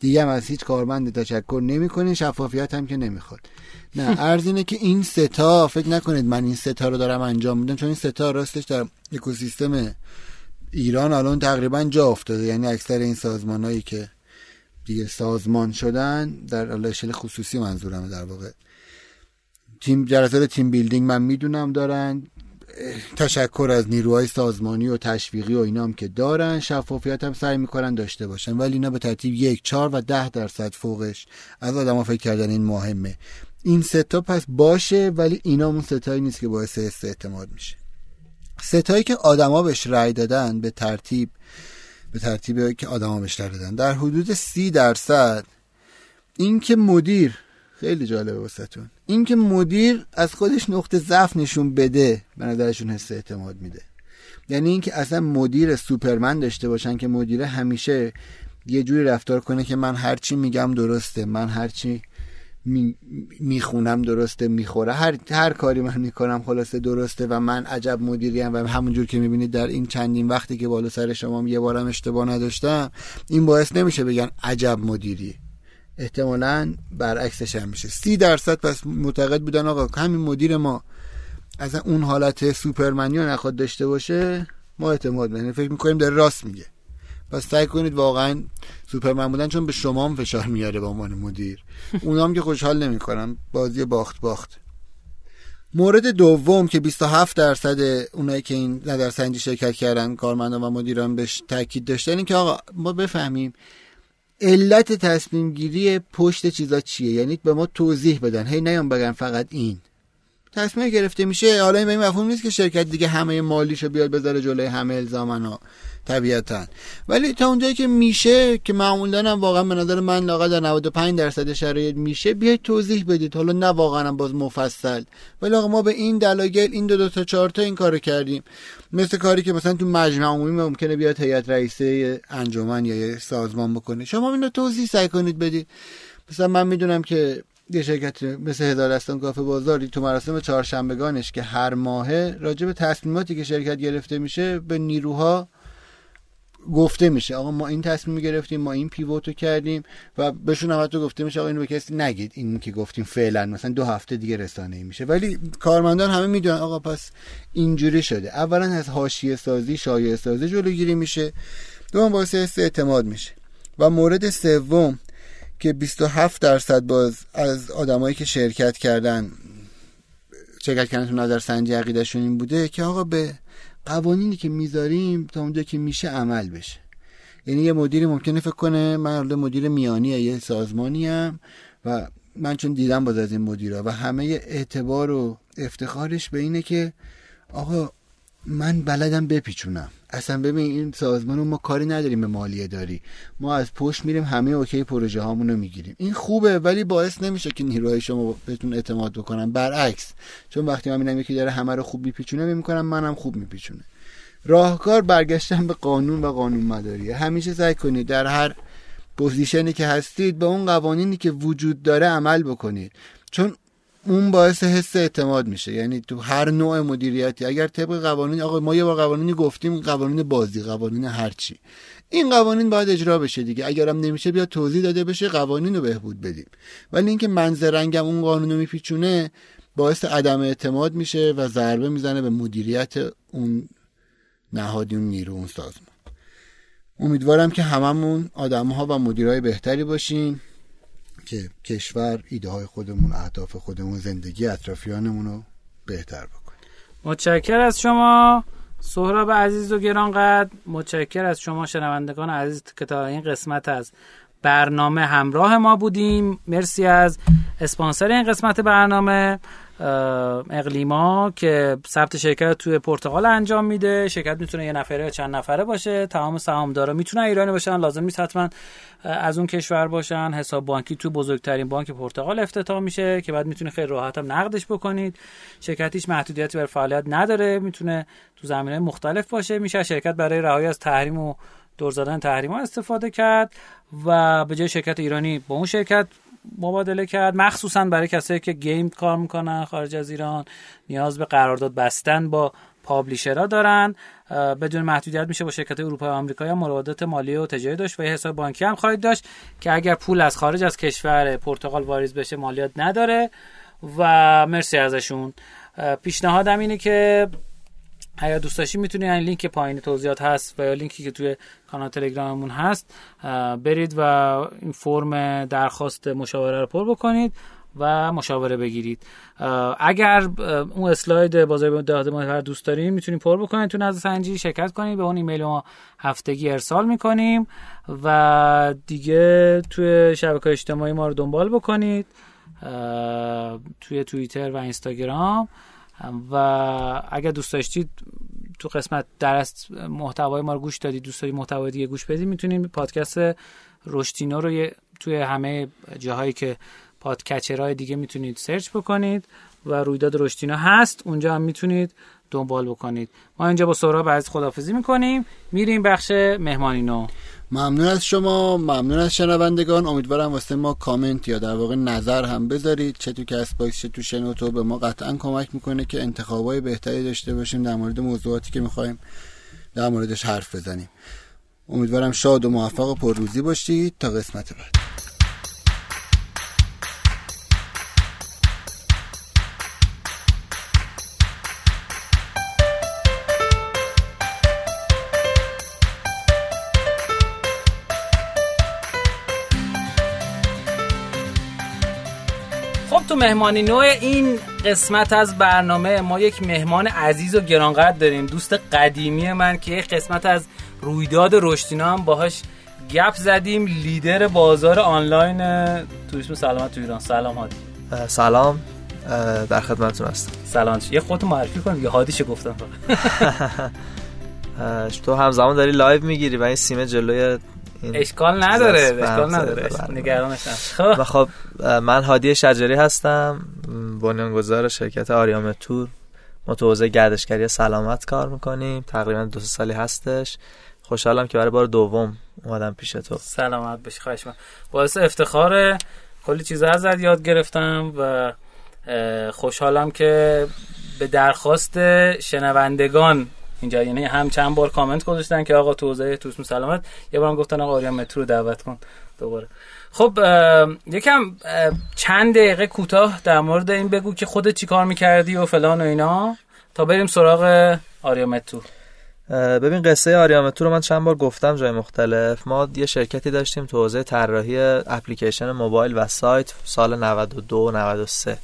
دیگه هم از هیچ کارمند تشکر نمی‌کنین شفافیت هم که نمی‌خواد. نه ارز اینه که این ستا فکر نکنید من این ستا رو دارم انجام میدم چون این ستا راستش در اکوسیستم ایران الان تقریبا جا افتاده. یعنی اکثر این سازمان هایی که دیگه سازمان شدن در اشل خصوصی منظورم در واقع. تیم جلسات تیم بیلدینگ من می‌دونم دارن. تشکر از نیروهای سازمانی و تشویقی و اینا هم که دارن. شفافیت هم سعی می‌کنن داشته باشن. ولی اینا به ترتیب یک چهار و ده درصد فوقش از آدم فکر کردن این مهمه. این ستا پس باشه ولی اینا اون ستایی نیست که باعث اعتماد میشه. ستایی که آدما بهش رأی دادن به ترتیب به ترتیبی که آدما بهش رأی دادن در حدود سی درصد اینکه مدیر خیلی جالبه واسهتون اینکه مدیر از خودش نقطه ضعف نشون بده به نظرشون حس اعتماد میده. یعنی اینکه اصلا مدیر سوپرمن داشته باشن که مدیر همیشه یه جوری رفتار کنه که من هرچی میگم درسته من هرچی می‌خونم درسته می‌خوره. هر هر کاری من می‌کنم خلاصه درسته و من عجب مدیریم و همونجور که می‌بینید در این چندین وقتی که بالا سر شما یه بارم اشتباه نداشتم این باعث نمیشه بگن عجب مدیری. احتمالا برعکسش هم میشه. سی درصد پس معتقد بودن آقا همین مدیر ما. از اون حالت سوپرمنی رو نخواد داشته باشه ما اعتماد یعنی فکر می‌کنیم داره راست میگه. پس سعی کنید واقعا سوپرمن بودن چون به شما هم فشار میاره به عنوان مدیر. اونام که خوشحال نمی‌کنن بازی باخت باخت. مورد دوم که 27 درصد اونایی که این نظرسنجی شرکت کردن کارمندان و مدیران بهش تاکید داشتن این که آقا ما بفهمیم علت تصمیم گیری پشت چیزا چیه؟ یعنی به ما توضیح بدن. هی نیام بگن فقط این. تصمیم گرفته میشه. حالا این مفهوم نیست که شرکت دیگه همه مالیشو بیاد بذاره جلوی همه الزامن ها طبیعتا. ولی تا اونجایی که میشه که معمولا هم واقعا به نظر من لاقل در 95 درصد شرایط میشه بیاید توضیح بدید. حالا نه واقعا باز مفصل. ولی آقا ما به این دلایل این دو دو تا چهار تا این کارو کردیم. مثل کاری که مثلا تو مجمع عمومی ممکنه بیاد هیئت رئیسه انجمن یا یه سازمان بکنه. شما اینو توضیح سعی کنید بدید. مثلا من می‌دونم که یه شرکت مثل هزارستان کافه بازاری تو مراسم چهارشنبگانش که هر ماهه راجع به تصمیماتی که شرکت گرفته میشه به نیروها گفته میشه. آقا ما این تصمیم گرفتیم ما این پیوتو کردیم و بهشون هم تو گفته میشه آقا اینو به کسی نگید. این که گفتیم فعلا مثلا دو هفته دیگه رسانه میشه. ولی کارمندان همه می‌دونن آقا پس اینجوری شده. اولا از حاشیه سازی شایعه سازی جلوگیری میشه. دوم باعث اعتماد میشه. و مورد سوم که 27 درصد باز از آدمایی که شرکت کردن شرکت کردن تو نظر سنجی عقیدشون این بوده که آقا به قوانینی که می‌ذاریم تا اونجا که میشه عمل بشه. یعنی یه مدیری ممکنه فکر کنه من مدیر میانی یه سازمانی هم و من چون دیدم باز از این مدیرا و همه اعتبار و افتخارش به اینه که آقا من بلدم بپیچونم. اصلا ببین این سازمان ما کاری نداریم به مالیه داری. ما از پشت میریم همه okay پروژه هامون رو می‌گیریم. این خوبه ولی باعث نمیشه که نیروهای شما بهتون اعتماد بکنن. برعکس چون وقتی من می‌بینم یکی داره همه رو خوب میپیچونه میگم منم خوب میپیچونه. راهکار برگشتن به قانون و قانون مداریه همیشه سعی کنید در هر position ی که هستید به اون قوانینی که وجود داره عمل بکنید. چون اون باعث حس اعتماد میشه. یعنی تو هر نوع مدیریتی اگر طبق قوانین آقا ما یه بار قوانینی گفتیم قوانین بازی قوانین هرچی این قوانین باید اجرا بشه دیگه. اگرم نمیشه بیا توضیح داده بشه قوانین رو بهبود بدیم. ولی اینکه منظرنگم اون قانون رو میپیچونه باعث عدم اعتماد میشه و ضربه می‌زنه به مدیریت اون نهادی اون نیرو اون سازمان. امیدوارم که هممون آدم ها و مدیرای بهتری باشیم. که کشور ایده های خودمون اهداف خودمون زندگی اطرافیانمون رو بهتر بکنیم متشکر از شما. سهراب عزیز و گرانقدر. متشکر از شما شنوندگان عزیز که تا این قسمت از برنامه همراه ما بودیم. مرسی از اسپانسر این قسمت برنامه. اقلیما که ثبت شرکت توی پرتغال انجام میده. شرکت می‌تونه یه نفره یا چند نفره باشه. تمام سهامدارا می‌تونن ایرانی باشن. لازم نیست حتما از اون کشور باشن. حساب بانکی تو بزرگترین بانک پرتغال افتتاح میشه که بعد می‌تونه خیلی راحت هم نقدش بکنید. شرکت هیچ محدودیتی بر فعالیت نداره. می‌تونه تو زمینه مختلف باشه. میشه شرکت برای رهایی از تحریم و دور زدن تحریم ها استفاده کرد و به جای شرکت ایرانی با اون شرکت مبادله کرد مخصوصا برای کسایی که گیم کار می‌کنن خارج از ایران نیاز به قرارداد بستن با پابلیشرها دارن. بدون محدودیت میشه با شرکت اروپا و آمریکا یا مراودات مالی و تجاری داشت و یه حساب بانکی هم خواهید داشت که اگر پول از خارج از کشور پرتغال واریز بشه مالیات نداره. و مرسی ازشون. پیشنهادم اینه که اگر دوست داشتید می‌تونید این لینک پایین توضیحات هست و یا لینکی که توی کانال تلگراممون هست برید و این فرم درخواست مشاوره رو پر بکنید و مشاوره بگیرید. اگر اون اسلاید بازار دهات ما دوست داریم می‌تونید پر بکنید تو نظر سنجی شرکت کنید به اون ایمیل ما هفتگی ارسال می‌کنیم و دیگه توی شبکه اجتماعی ما رو دنبال بکنید توی توییتر و اینستاگرام. و اگر دوست داشتید تو قسمت درست محتوای ما رو گوش دادید دوست دارید محتوای دیگه گوش بدید می‌تونید پادکست رشتینو رو توی همه جاهایی که podcatcher های دیگه می‌تونید search بکنید و رادیو رشدینو هست اونجا هم می‌تونید دنبال بکنید. ما اینجا با سهراب از خداحافظی می‌کنیم. میریم بخش مهمانینو. ممنون از شما ممنون از شنوندگان. امیدوارم واسه ما کامنت یا در واقع نظر هم بذارید. چه تو کست باکس چه تو شنوتو به ما قطعا کمک می‌کنه که انتخابای بهتری داشته باشیم. در مورد موضوعاتی که می‌خوایم در موردش حرف بزنیم. امیدوارم شاد و موفق و پرروزی باشید. تا قسمت بعد. تو مهمانی نوع این قسمت از برنامه ما یک مهمان عزیز و گرانقدر داریم. دوست قدیمی من که یک قسمت از رویداد رشدینو هم باهاش گپ زدیم. لیدر بازار آنلاین توریسم سلامت تو ایران. سلام هادی. سلام. در خدمتتون هستم. سلام. یه خودت معرفی کن یه هادیشه گفتم. تو همزمان داری live می‌گیری و این سیمه جلوی اشکال نداره اشکال نداره. نگرانش خب. خب من هادی شجری هستم بنیانگذار شرکت آریامدتور. ما تو حوزه گردشگری سلامت کار می‌کنیم. تقریبا دو سالی هستش. خوشحالم که برای بار دوم اومدم پیش تو. سلامت بشی خواهش من باعث افتخار کلی چیزا ازت یاد گرفتم و خوشحالم که به درخواست شنوندگان اینجا یعنی هم چند بار کامنت گذاشتن که آقا تو حوزه توسم سلامت یه بارم گفتن آقا آریان مترو دعوت کن. دوباره. خب یکم چند دقیقه کوتاه در مورد این بگو که خودت چی کار می‌کردی و فلان و اینا تا بریم سراغ آریامتو ببین قصه آریامتو رو من چند بار گفتم جای مختلف. ما یه شرکتی داشتیم تو حوزه طراحی اپلیکیشن موبایل و سایت سال 92 93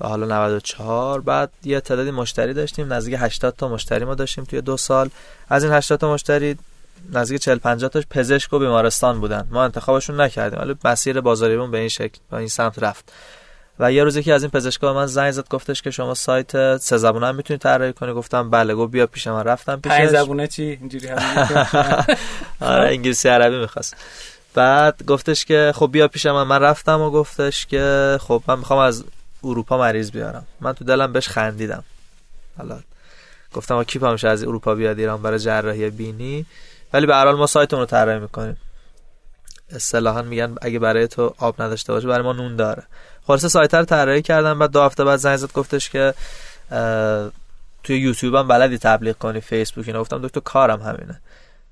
و حالا 94 بعد یه تعدادی مشتری داشتیم. نزدیک 80 تا مشتری ما داشتیم توی دو سال. از این 80 تا مشتری نزدیک 40 50 تاش پزشک و بیمارستان بودن. ما انتخابشون نکردیم. ولی مسیر بازاریمون به این شکل به این سمت رفت. و یه روزی که از این پزشکا من زنگ زد گفتش که شما سایت سه زبونه هم می‌تونید طراحی کنی. گفتم بله. گفت بیا پیش من. رفتم پیشش. پنج زبونه چی؟ اینجوری آره انگلیسی عربی می‌خواست. بعد گفتش که خب بیا پیش من. من رفتم و گفتش که خب من می‌خوام از اروپا مریض بیارم. من تو دلم بهش خندیدم. حالا گفتم کی پامش از اروپا بیاد ایران برای جراحی بینی؟ ولی به هر حال ما سایتمون رو طراحی می‌کنیم. اصطلاحا میگن اگه برای تو آب نداشته باشه برای ما نون داره. خلاص سایت رو طراحی کردم بعد دو هفته بعد زنگ زد گفتش که توی یوتیوب هم بلدی تبلیغ کنی فیسبوک اینا. گفتم دکتر کارم همینه.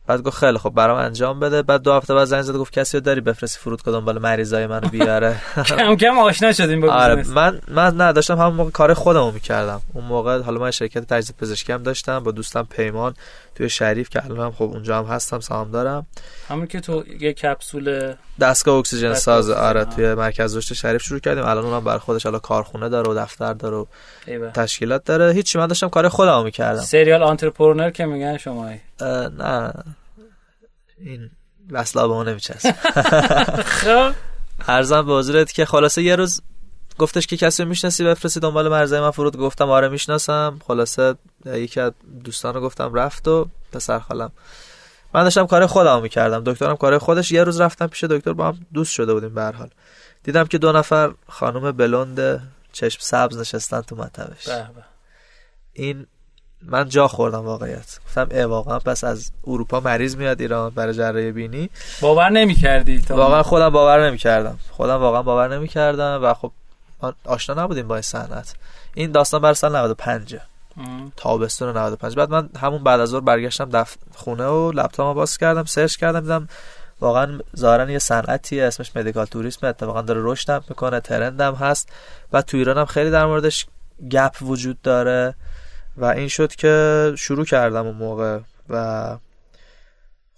بعد گفت خیلی خب برام انجام بده. بعد دو هفته بعد زنگ زد گفت کسی داری؟ بفرستی فرودگاه دنبال مریضای منو بیاره. کم کم آشنا شدیم با آره من من نداشتم همون موقع کار خودمو می‌کردم. اون موقع حالا من شرکت تجهیز پزشکی هم داشتم با دوستم پیمان. توی شریف که الان هم خب اونجا هم هستم سهام دارم. همون که تو یه کپسول دستگاه اکسیژن ساز آره توی مرکز رشد شریف شروع کردیم. الان اونم برای خودش حالا کارخونه داره و دفتر داره و تشکیلات داره. هیچی من داشتم کار خودمو می‌کردم. سریال آنترپرنور که میگن شما نه. این وصلا به ما نمیچست خب. ارزم به حضورت که خلاصه یه روز گفتش که کسی می‌شناسی بفرستی دنبال مرزای من فرود. گفتم آره می‌شناسم. خلاصه یکی از دوستان رو گفتم رفت و پسر خالم. من داشتم کار خودم می‌کردم. دکترم کار خودش. یه روز رفتم پیش دکتر با هم دوست شده بودیم به حال. دیدم که دو نفر خانم بلوند چشم سبز نشستن تو مطبش. این من جا خوردم واقعیت. گفتم ای واقعا پس از اروپا مریض میاد ایران برای جراحی بینی؟ باور نمی‌کردی واقعا خودم باور نمی‌کردم. خودم واقعا باور نمی‌کردم و خب آشنا نبودیم با این صنعت این داستان بر سال 95 تابستون 95 بعد من همون بعد از ظهر برگشتم دف... خونه و لپتاپمو باز کردم سرچ کردم دیدم واقعا ظاهرا یه صنعتی اسمش مدیکال توریسم اتفاقا داره رشد می‌کنه ترندم هست. و تو ایران هم خیلی در موردش گپ وجود داره. و این شد که شروع کردم اون موقع. و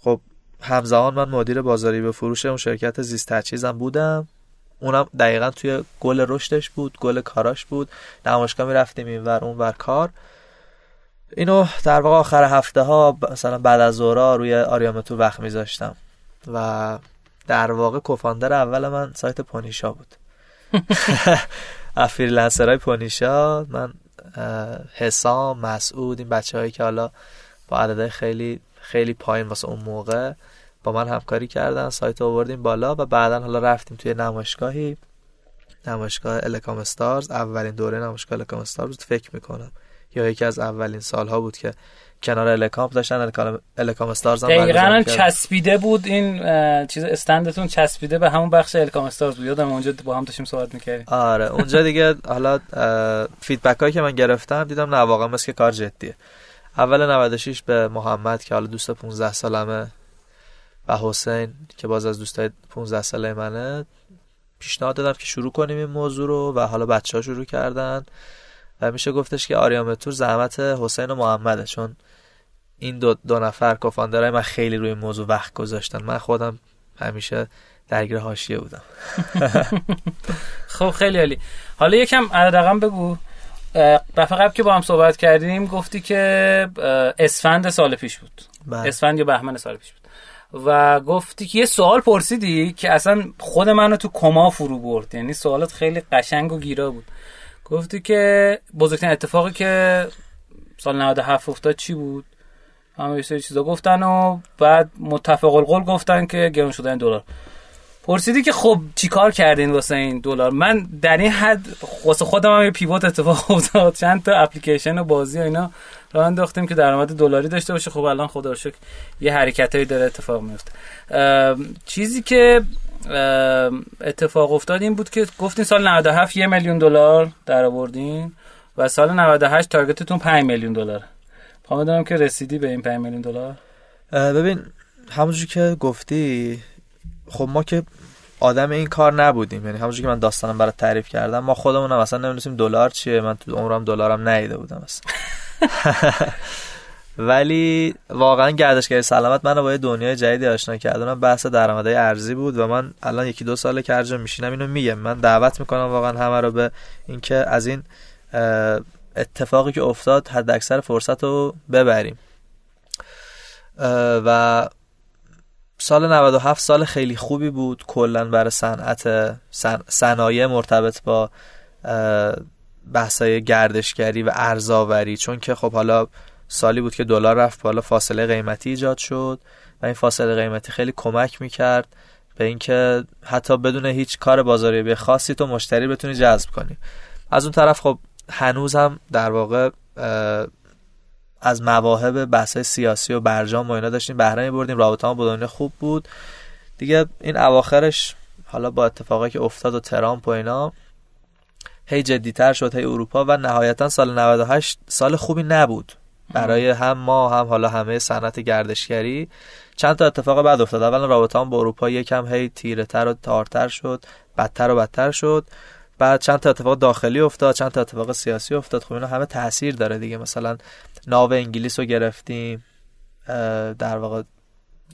خب همزمان من مدیر بازاری به فروش اون شرکت زیست تجهیزم بودم. اونم دقیقا توی گل رشدش بود گل کاراش بود. نمایشگاه می رفتیم این ور اون ور کار. اینو در واقع آخر هفته ها مثلا بعد از ظهرا روی آریامتو وقت میذاشتم. و در واقع کوفاندر اول من سایت پونیشا بود. های پونیشا من حسام مسعود این بچه هایی که حالا با عدده خیلی خیلی پایین واسه اون موقع. با من همکاری کردن سایت آوردیم بالا و بعدا حالا رفتیم توی نمایشگاهی. نمایشگاه الکامپ استارز اولین دوره نمایشگاه الکامپ استارز فکر می‌کنم. یا یکی از اولین سالها بود که کنار الکامپ داشتن. الکامپ استارز هم دقیقا چسبیده بود این چیز استندتون چسبیده به همون بخش الکامپ استارز بود. یادم اونجا با هم داشتیم صحبت می‌کردیم. آره اونجا دیگه حالا feedback هایی که من گرفتم دیدم نه واقعا مثل که کار جدیه. اول 96 به محمد که حالا دوست 15 سالمه. و حسین که باز از دوستای 15 ساله منه پیشنهاد دادم که شروع کنیم این موضوع رو و حالا بچه ها شروع کردن. و میشه گفتش که آریامتور زحمت حسین و محمده چون این دو, دو نفر کوفاندرای من خیلی روی موضوع وقت گذاشتن. من خودم همیشه درگیر حاشیه بودم. خب خیلی عالی. حالا یکم رقم بگو. دفعه قبل که با هم صحبت کردیم گفتی که اسفند سال پیش بود. بله. اسفند یا بهمن سال پیش بود. و گفتی که یه سوال پرسیدی که اصلا خود منو تو کما فرو برد. یعنی سوالات خیلی قشنگ و گیرا بود. گفتی که بزرگترین اتفاقی که سال 97 افتاد چی بود؟ همه یه سری چیزا گفتن و بعد متفق القول گفتن که گرون شدن دلار. پرسیدی که خب چیکار کردین واسه این دلار؟ من در این حد واسه خودم هم یه پیوت اتفاق افتاد. چند تا اپلیکیشن و بازی و اینا راه انداختیم که درآمد دلاری داشته باشه. خب الان خدا شکر یه حرکتایی داره اتفاق میفته. چیزی که اتفاق افتاد این بود که گفتین سال 97 یه میلیون دلار در آوردین و سال 98 تارگتتون 5 میلیون دلار می‌خوام بدونم که رسیدی به این 5 میلیون دلار؟ ببین همونجور که گفتی خب ما که آدم این کار نبودیم. یعنی همونجور که من داستانم برات تعریف کردم ما خودمون هم اصلا نمی‌دونستیم دلار چیه. من تو عمرم دلارم ندیده بودم اصلا. ولی واقعا گردشگری سلامت منو با یه دنیای جدیدی آشنا کرد. اونم بحث درآمدهای ارزی بود و من الان یکی دو ساله که هر میشینم اینو میگم. من دعوت می‌کنم واقعا همه رو به اینکه از این اتفاقی که افتاد حد اکثر فرصت رو ببریم. و سال 97 سال خیلی خوبی بود. کلا برای صنعت صن- صنایع مرتبط با بحثای گردشگری و ارزاوری چون که خب حالا سالی بود که دلار رفت بالا فاصله قیمتی ایجاد شد و این فاصله قیمتی خیلی کمک می‌کرد به اینکه حتی بدون هیچ کار بازاریابی خاصی تو مشتری بتونی جذب کنی. از اون طرف خب هنوز هم در واقع از مواهب بحث سیاسی و برجام و اینا داشتیم بهره بردیم رابطه با دنیا خوب بود. دیگه این اواخرش حالا با اتفاقی که افتاد و ترامپ و اینا هی جدیتر شد هی اروپا و نهایتا سال 98 سال خوبی نبود. برای هم ما هم حالا همه صنعت گردشگری چند تا اتفاق بعد افتاد. اولا رابطه با اروپا یکم هی تیره تر و تارتر شد بدتر و بدتر شد. بعد چند تا اتفاق داخلی افتاد چند تا اتفاق سیاسی افتاد. خب اینا همه تاثیر داره دیگه. مثلا ناو انگلیس رو گرفتیم در واقع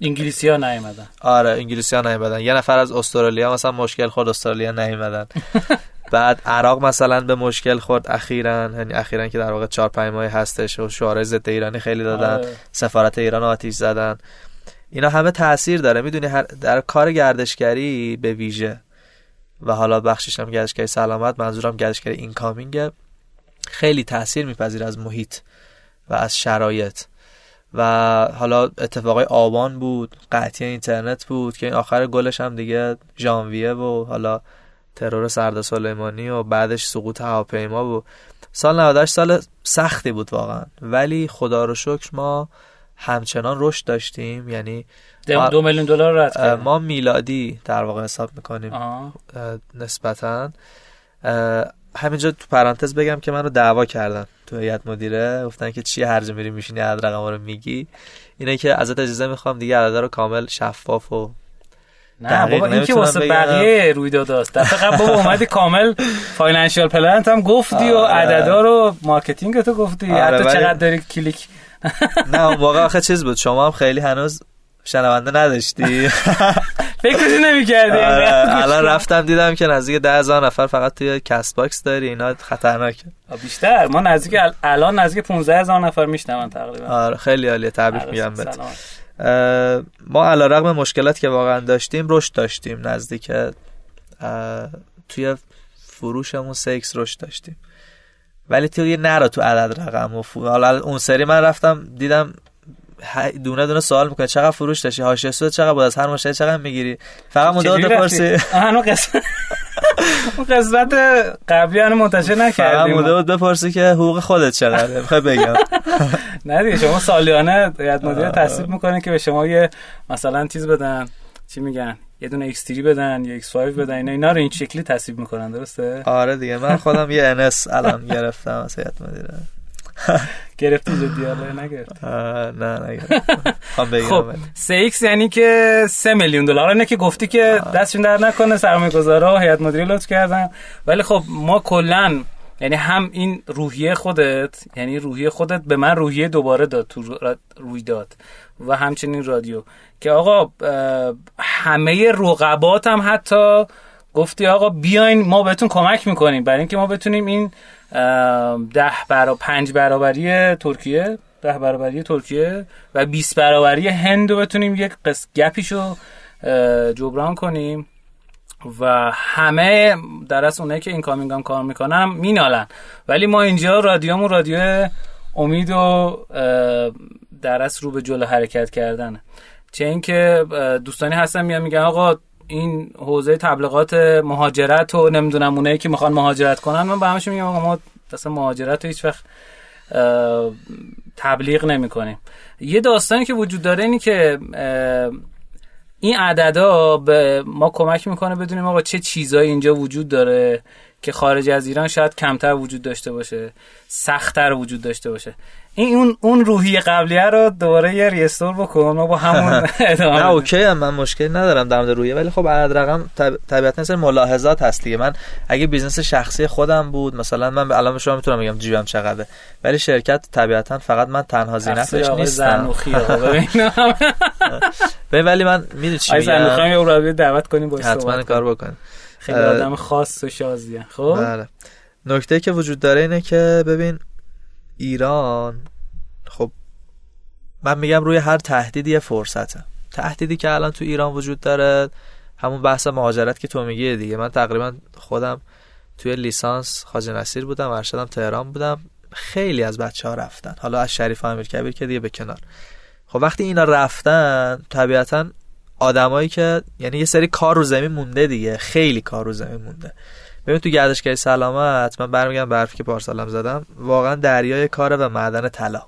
انگلیسی ها نیومدن. آره انگلیسی ها نیومدن. یه نفر از استرالیا مثلا مشکل خورد استرالیا نیومدن. بعد عراق مثلا به مشکل خورد اخیرا یعنی اخیرا که در واقع 4 5 ماه هستش و شعارهای ضد ایرانی خیلی دادن آره. سفارت ایران آتیش زدن. اینا همه تاثیر داره. می‌دونی در کار گردشگری به ویژه و حالا بخشش هم گردشگری سلامت منظورم گردشگری اینکامینگ خیلی تاثیر میپذیر از محیط و از شرایط. و حالا اتفاقای آبان بود قطعی اینترنت بود که این آخر گلش هم دیگه ژانویه و حالا ترور سرد سلیمانی و بعدش سقوط هواپیما بود. سال 98 سال سختی بود واقعا. ولی خدا رو شکر ما همچنان رشد داشتیم. یعنی دو, میلیون دلار رد ما میلادی در واقع حساب می‌کنیم. نسبتا. همینجا تو پرانتز بگم که منو دعوا کردن تو هیئت مدیره. گفتن که چی هر جا میری میشینی عدد رقم رو میگی. اینه که ازت اجازه می‌خوام دیگه عدد رو کامل شفاف و نه بابا این که واسه. بقیه رویداداست. دفعه قبل بابا اومدی کامل financial plan ت هم گفتی و آره. عددا رو marketing تو گفتی. آره، حتی چقدر داری کلیک. نه موقع آخه چیز بود. شما هم خیلی هنوز شنونده نداشتی. فکرشو نمی‌کردی؟ آره، الان رفتم دیدم که نزدیک ده هزار نفر فقط توی کست باکس داری. اینا خطرناکه. بیشتر. ما نزدیک ال- الان نزدیک 15 هزار نفر میشنون تقریبا. آره خیلی عالیه. تبریک میگم بهت. ما علی‌رغم مشکلات که واقعا داشتیم رشد داشتیم نزدیک توی فروشمون سکس رشد داشتیم. ولی توی نرا تو عدد رقم و فو- حالا اون سری من رفتم دیدم دونه دونه سوال می‌کنه چقدر فروش داشتی؟ حاشیه سود چقدر بود؟ از هر مشتری چقدر می‌گیری؟ فقط چجوری بپرسی. اون قسمت قبلی هنو منتشر فقط نکردیم. مونده بود بپرسی که حقوق خودت چقدره. می‌خوای بگم. نه دیگه شما سالیانه هیئت مدیره تصویب می‌کنه که به شما یه مثلا چیز بدن. چی میگن؟ یه دونه X3 بدن یا X5 بدن. اینا اینا رو این شکلی تصویب می‌کنن درسته؟ آره دیگه. من خودم یه NS الان گرفتم از هیئت مدیره. گرفتی جدی حالا نه نه خواهم بگم خب ولی. 3x یعنی که 3 میلیون دلار. اینه که گفتی که دستشون در نکنه سرمایه گذارا و هیئت مدیره لطف کردن. ولی خب ما کلا یعنی هم این روحیه خودت یعنی روحیه خودت به من روحیه دوباره داد تو روی داد. و همچنین رادیو. که آقا همه رقبات هم حتی گفتی آقا بیاین ما بهتون کمک می‌کنیم. برای اینکه ما بتونیم این ده برا پنج برابری ترکیه ده برابری ترکیه و 20 برابری هند رو بتونیم یک قص گپیشو جبران کنیم و همه در از اونایی که این کامینگ هم کار می‌کنم مینالن. ولی ما اینجا رادیومون رادیو امید و در از رو به جلو حرکت کردن چه اینکه دوستانی هستن میان میگن آقا این حوزه تبلیغات مهاجرت و نمی‌دونم اونایی که می‌خوان مهاجرت کنن من به همشون میگم آقا ما اصلا مهاجرت رو هیچ وقت تبلیغ نمی کنیم یه داستانی که وجود داره اینی که این عددا به ما کمک می‌کنه بدونیم آقا چه چیزایی اینجا وجود داره. که خارج از ایران شاید کمتر وجود داشته باشه سختتر وجود داشته باشه. این اون اون روحی قبلیه رو دوباره یه ریستور بکن ما با همون ادامه نه OK هم من مشکلی ندارم در مورد روحیه ولی خب عدد رقم طبیعتا سر ملاحظات هست دیگه. من اگه business شخصی خودم بود مثلا من الان به شما می‌تونم بگم جیبم چقدره ولی شرکت طبیعتا فقط من تنها ذینفعش نیستم. ولی من می‌دونی چی میگم؟ یه دعوت کنیم با حتما کار بکنیم. خیلی آدم خاص و شاذیه. خب؟ بله. نکته که وجود داره اینه که ببین ایران خب من میگم روی هر تهدیدی یه فرصته. تهدیدی که الان تو ایران وجود داره همون بحث مهاجرت که تو میگی دیگه. من تقریبا خودم توی لیسانس خاج نصیر بودم ارشدم تهران بودم. خیلی از بچه ها رفتن. حالا از شریف امیر کبیر که دیگه به کنار. خب وقتی اینا رفتن طبیعتا آدمایی که یعنی یه سری کار رو زمین مونده دیگه خیلی کار رو زمین مونده. ببین تو گردشگری سلامت من برمیگم به حرفی که پارسالم زدم واقعا دریای کاره و معدن طلا.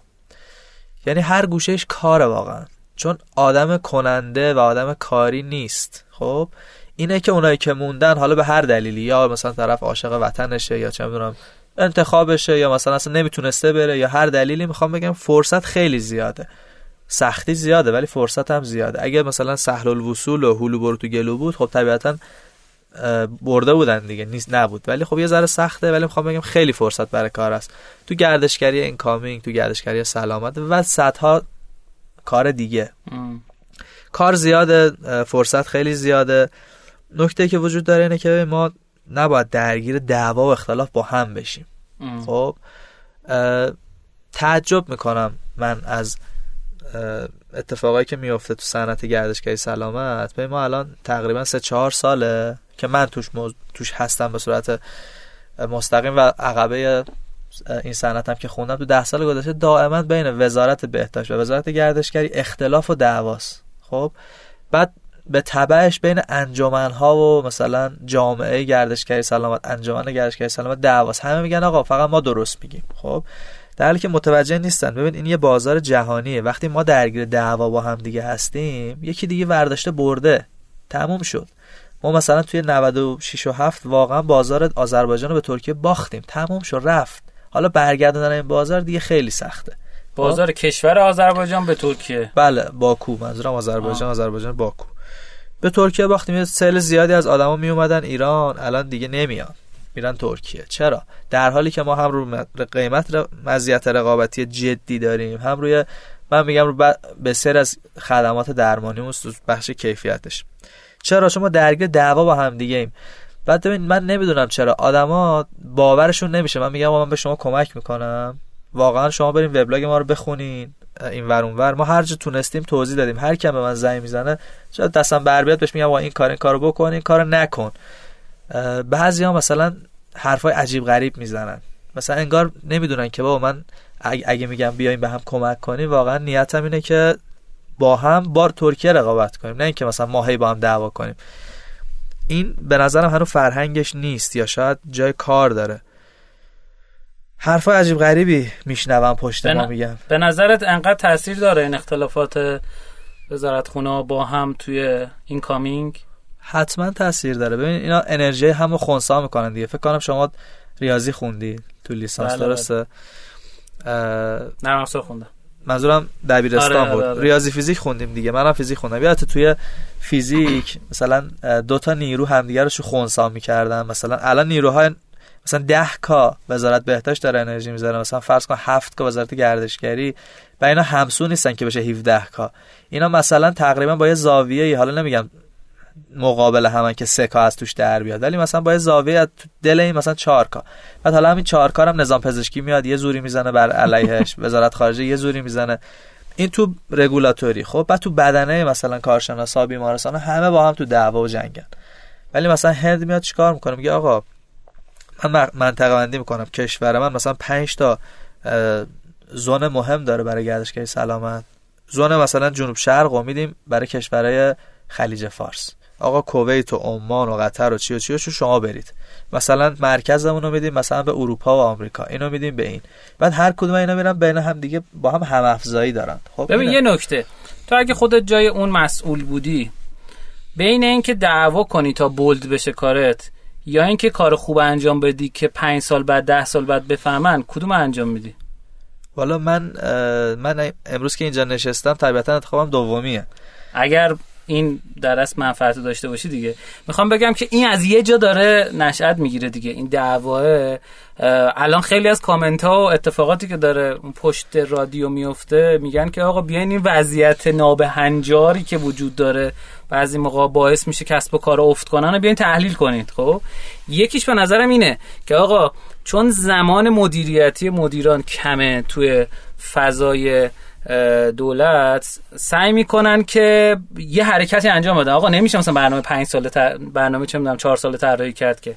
یعنی هر گوشهش کاره واقعا. چون آدم کننده و آدم کاری نیست. خب؟ اینه که اونایی که موندن حالا به هر دلیلی یا مثلا طرف عاشق وطنشه یا چه می‌دونم انتخابشه یا مثلا اصلا نمی‌تونسته بره یا هر دلیلی می‌خوام بگم فرصت خیلی زیاده. سختی زیاده ولی فرصت هم زیاده. اگه مثلا سهل الوصول و هلو برو تو گلو بود خب طبیعتا برده بودن دیگه. نیست نبود. ولی خب یه ذره سخته ولی می‌خوام بگم خیلی فرصت برای کار است. تو گردشگری اینکامینگ تو گردشگری سلامت و صدها کار دیگه. کار زیاده فرصت خیلی زیاده. نکته که وجود داره اینه که ما نباید درگیر دعوا و اختلاف با هم بشیم. خب تعجب می‌کنم من از اتفاقایی که میفته تو صنعت گردشگری سلامت به ما الان تقریبا سه چهار ساله که من توش, توش هستم به صورت مستقیم و عقبه این صنعتم که خوندم تو ده سال گذشته دائما بین وزارت بهداشت و وزارت گردشگری اختلاف و دعواست. خب؟ بعد به تبعش بین انجمن ها و مثلا جامعه گردشگری سلامت انجمن گردشگری سلامت دعواست. همه میگن آقا فقط ما درست میگیم. خب؟ در حالی که متوجه نیستن. ببین این یه بازار جهانیه. وقتی ما درگیر دعوا با هم دیگه هستیم یکی دیگه ورداشته برده. تموم شد. ما مثلا توی 96 و 7 واقعا بازار آذربایجان رو به ترکیه باختیم. تموم شد رفت. حالا برگردوندن این بازار دیگه خیلی سخته. بازار خب؟ کشور آذربایجان به ترکیه. بله باکو. منظورم آذربایجان آذربایجان باکو. به ترکیه باختیم. سل زیادی از آدما می اومدن ایران. الان دیگه نمیان. میرن ترکیه. چرا؟ در حالی که ما هم رو قیمت مزیت رقابتی جدی داریم هم روی من میگم رو بسیار از خدمات درمانی بخش کیفیتش. چرا؟ شما درگیر دعوا با هم دیگه ایم. بعد ببین من نمی‌دونم چرا. آدما باورشون نمیشه. من میگم من به شما کمک می‌کنم. واقعا شما بریم وبلاگ ما رو بخونین این ور ور. ما هر جا تونستیم توضیح دادیم. هر کم به من زنگ می‌زنه چرا دستم بر بیاد بهش میگم این کار این کارو بکن این کارو نکن. بعضی ها مثلا حرفای عجیب غریب می‌زنن. مثلا انگار نمی‌دونن که بابا من اگه میگم بیایم به هم کمک کنیم واقعا نیتم اینه که با هم بار ترکیه رقابت کنیم نه اینکه مثلا ماهی با هم دعوا کنیم. این به نظرم هنوز فرهنگش نیست یا شاید جای کار داره. حرفای عجیب غریبی میشنوم پشت ما میگم. به نظرت انقدر تاثیر داره این اختلافات وزارت خونه با هم توی این کامینگ؟ حتما تاثیر داره. ببین اینا انرژی همو خونسا می‌کنن دیگه. فکر کنم شما ریاضی خوندی تو لیسانس بله درسته؟ نرم افزار خوندم. منظورم دبیرستان آره بود. آره آره. ریاضی فیزیک خوندیم دیگه. منم فیزیک خوندم. یادت توی فیزیک مثلا دو تا نیرو همدیگه رو خونسا می‌کردن. مثلا الان نیروهای مثلا 10 کا وزارت بهداشت داره انرژی می‌ذاره. مثلا فرض کن 7 کا وزارت گردشگری و اینا همسو نیستن که بشه 17 کا. اینا مثلا تقریبا با یه زاویه حالا نمیگم مقابل همه که سه کا از توش در بیاد. ولی مثلا با یه زاویه دل این مثلا 4 کا بعد حالا همین 4 کا هم نظام پزشکی میاد یه زوری می‌زنه بر علیهش وزارت خارجه یه زوری می‌زنه. این تو رگولاتوری خب بعد تو بدنه مثلا کارشناسا بیمارستان همه با هم تو دعوا و جنگن. ولی مثلا هند میاد چیکار می‌کنه؟ میگه آقا من منطقه بندی می‌کنم. کشور من مثلا 5 تا زون مهم داره برای گردشگری سلامت. زون مثلا جنوب شرق رو میدیم برای کشورهای خلیج فارس. آقا کویت و عمان و قطر و چی و چی و شما برید. مثلا مرکزمون رو میدیم مثلا به اروپا و آمریکا. اینو میدیم به این. بعد هر کدوم اینا میرن بین هم دیگه با هم هم افزایی دارن. خب ببین یه نکته. تو اگه خودت جای اون مسئول بودی بین اینکه دعوا کنی تا بولد بشه کارت یا اینکه کار خوب انجام بدی که پنج سال بعد ده سال بعد بفهمن کدوم انجام میدی؟ والا من من امروز که اینجا نشستم طبیعتا انتخابم دومیه. اگر این در اصل منفعت داشته باشی دیگه. می‌خوام بگم که این از یه جا داره نشأت می‌گیره دیگه. این دعواه الان خیلی از کامنت ها و اتفاقاتی که داره پشت رادیو میفته میگن که آقا بیاین این وضعیت نابهنجاری که وجود داره. بعضی موقع باعث میشه کسب و کار افت کنن و بیاین تحلیل کنید خب؟ یکیش به نظرم اینه که آقا چون زمان مدیریتی مدیران کمه توی فضای دولت سعی می‌کنن که یه حرکتی انجام بدن. آقا نمیشه مثلا برنامه 5 ساله برنامه چه می‌دونم 4 ساله طراحی کرد که.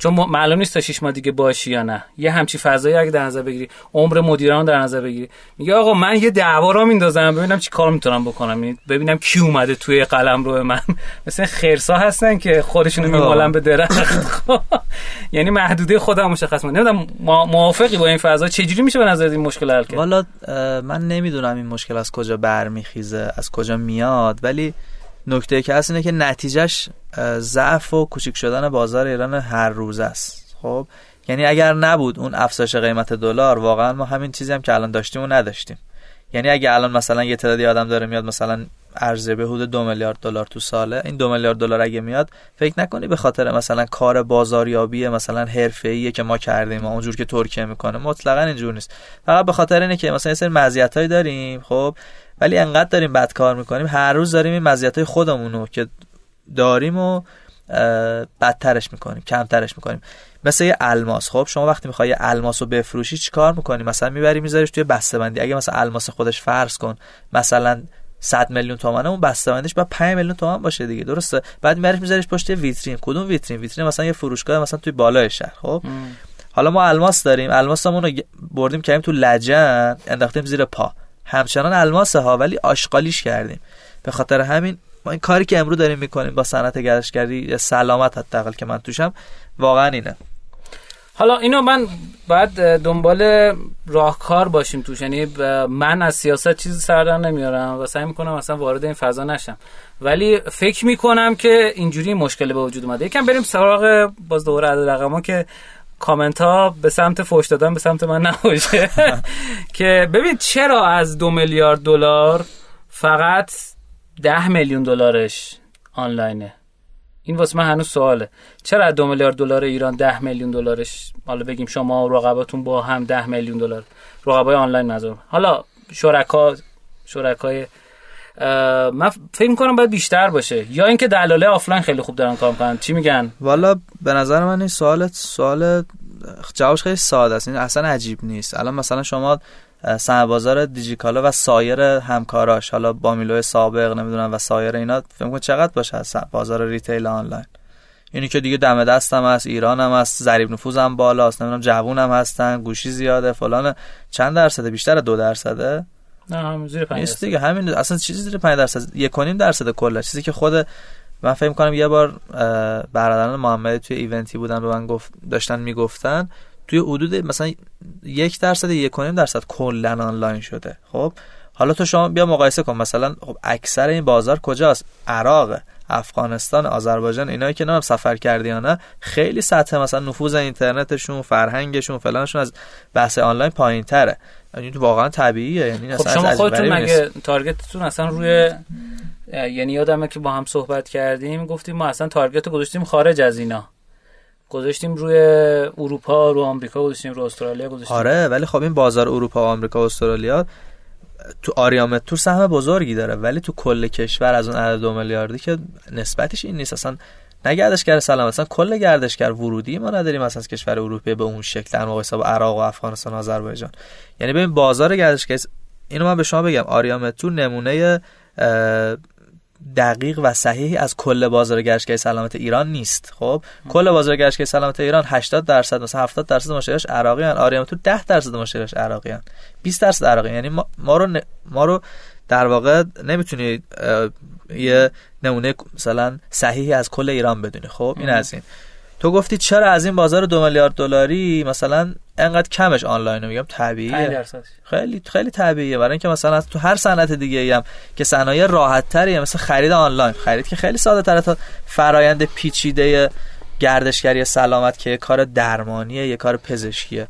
چون معلوم نیست تا 6 ماه دیگه باشی یا نه. یه همچی فضایی اگه در نظر بگیری عمر مدیران در نظر بگیری. میگه آقا من یه دعوا را میندازم ببینم چی کار می‌تونم بکنم. یعنی ببینم کی اومده توی قلم رو من. مثلا خرسا هستن که خودشونو میمالن به درخت. یعنی محدوده خودم مشخص من نمی‌دونم موافقی با این فضا؟ چجوری میشه به نظر این مشکل حل کرد؟ والا من نمی‌دونم این مشکل از کجا برمیخیزه از کجا میاد ولی نکته که هست اینه که نتیجهش ضعف و کوچیک شدن بازار ایران هر روز است. خب؟ یعنی اگر نبود اون افزایش قیمت دلار واقعا ما همین چیزی هم که الان داشتیم و نداشتیم. یعنی اگه الان مثلا یه تعدادی آدم داره میاد مثلا عرضه به حدود دو میلیارد دلار تو ساله این دو میلیارد دلار اگه میاد فکر نکنی به خاطر مثلا کار بازاریابی مثلا حرفه‌ایه که ما کردیم و اونجور که ترکیه می‌کنه. مطلقا اینجور نیست. فقط به خاطر اینه که مثلا یه سری مزیتایی داریم خب؟ ولی انقدر داریم بد کار می‌کنیم. هر روز داریم این مزیت های خودمون رو که داریم و بدترش می‌کنیم کمترش می‌کنیم. مثل یه الماس. خب شما وقتی می‌خوای الماس رو بفروشی چیکار می‌کنی؟ مثلا می‌بری میذاریش توی بسته بندی اگه مثلا الماس خودش فرض کن مثلا 100 میلیون تومانه اون بسته بندیش با 5 میلیون تومان باشه دیگه. درسته؟ بعد میبریش میذاریش پشت ویترین. کدوم ویترین؟ ویترین مثلا یه فروشگاه مثلا توی بالای شهر. خب؟ حالا ما الماس داریم. الماسمون رو بردیم کردیم تو لجن انداختیم زیر پا. همچنان الماس ها ولی آشغالیش کردیم. به خاطر همین ما این کاری که امروز داریم می‌کنیم با صنعت گردشگری سلامت حداقل که من توشم واقعا اینه. حالا اینو من باید دنبال راهکار باشیم توش. یعنی من از سیاست چیزی سردر نمیارم و سعی می‌کنم اصلا وارد این فضا نشم. ولی فکر می‌کنم که اینجوری مشکل به وجود اومده. یکم بریم سراغ باز دوباره عدد رقما که کامنت ها به سمت فوش دادن به سمت من نباشه. که ببین چرا از دو میلیارد دلار فقط ده میلیون دلارش آنلاینه. این واسه من هنوز سواله. چرا دو میلیارد دلار ایران ده میلیون دلارش؟ حالا بگیم شما رقباتون با هم ده میلیون دلار. رقبای آنلاین نظر. حالا شرکا شرکای من فکر می‌کنم باید بیشتر باشه. یا اینکه دلاله آفلاین خیلی خوب دارن کار می‌کنن. چی میگن؟ والا به نظر من این سوالت سوال جوابش خیلی ساده است. این اصلا عجیب نیست. الان مثلا شما صنعت بازار دیجیکالا و سایر همکاراش حالا بامیلو سابق نمی‌دونم و سایر اینا فکر کنم چقدر باشه از بازار retail آنلاین. اینی که دیگه دم دستم هست ایران هم هست ضریب نفوذم بالاست نمی‌دونم جوون هم هستن گوشی زیاده فلان. چند درصده بیشتر دو درصده؟ نه زیر 5 درصد. دیگه همین اصلا چیزی زیر 5 درصد یک کنیم درصد کلا. چیزی که خود من فکر کنم یه بار برادران محمدی توی ایونتی بودن به من گفت داشتن می‌گفتن توی حدود مثلا یک درصد یک کنیم درصد کلا آنلاین شده. خب حالا تو شما بیا مقایسه کن. مثلا خب اکثر این بازار کجاست؟ عراق افغانستان آذربایجان اینایی که نام سفر کردی یا نه. خیلی سطح مثلا نفوذ اینترنتشون فرهنگشون فلانشون از بحث آنلاین پایین تره یعنی واقعا طبیعیه. یعنی خب شما خودتون مگه تارگتتون اصلا روی یعنی یادمه که با هم صحبت کردیم گفتیم ما اصلا تارگت رو گذاشتیم خارج از اینا. گذاشتیم روی اروپا رو آمریکا گذاشتیم رو استرالیا گذاشتیم. آره ولی خب این بازار اروپا و آمریکا و استرالیا تو آریامتور تور سهم بزرگی داره ولی تو کل کشور از اون عدد دو میلیاردی که نسبتش این نیست. اصلا نه گردشگر سلام اصلا کل گردشگر ورودی ما نداریم اصلا کشور اروپایی به اون شکل در مقایسه با عراق و افغانستان و آذربایجان. یعنی ببین بازار گردشگر اینو من به شما بگم آریامتور نمونه دقیق و صحیحی از کل بازار گردشگری سلامت ایران نیست. خب کل بازار گردشگری سلامت ایران 80 درصد مثلا 70 درصد مشتریاش عراقی ان آریام تو 10 درصد مشتریاش عراقی ان 20 درصد عراقی یعنی ما, ما رو ما رو در واقع نمی‌تونی یه نمونه مثلا صحیحی از کل ایران بدونی. خب این از این. تو گفتی چرا از این بازار دو میلیارد دلاری؟ مثلا انقدر کمش آنلاین میگم طبیعیه. خیلی خیلی طبیعیه. برای اینکه مثلا تو هر صنعت دیگه هم که صنایع راحت تریه مثل خرید آنلاین. خرید که خیلی ساده تره تا فرایند پیچیده گردشگری سلامت که یه کار درمانیه یه کار پزشکیه.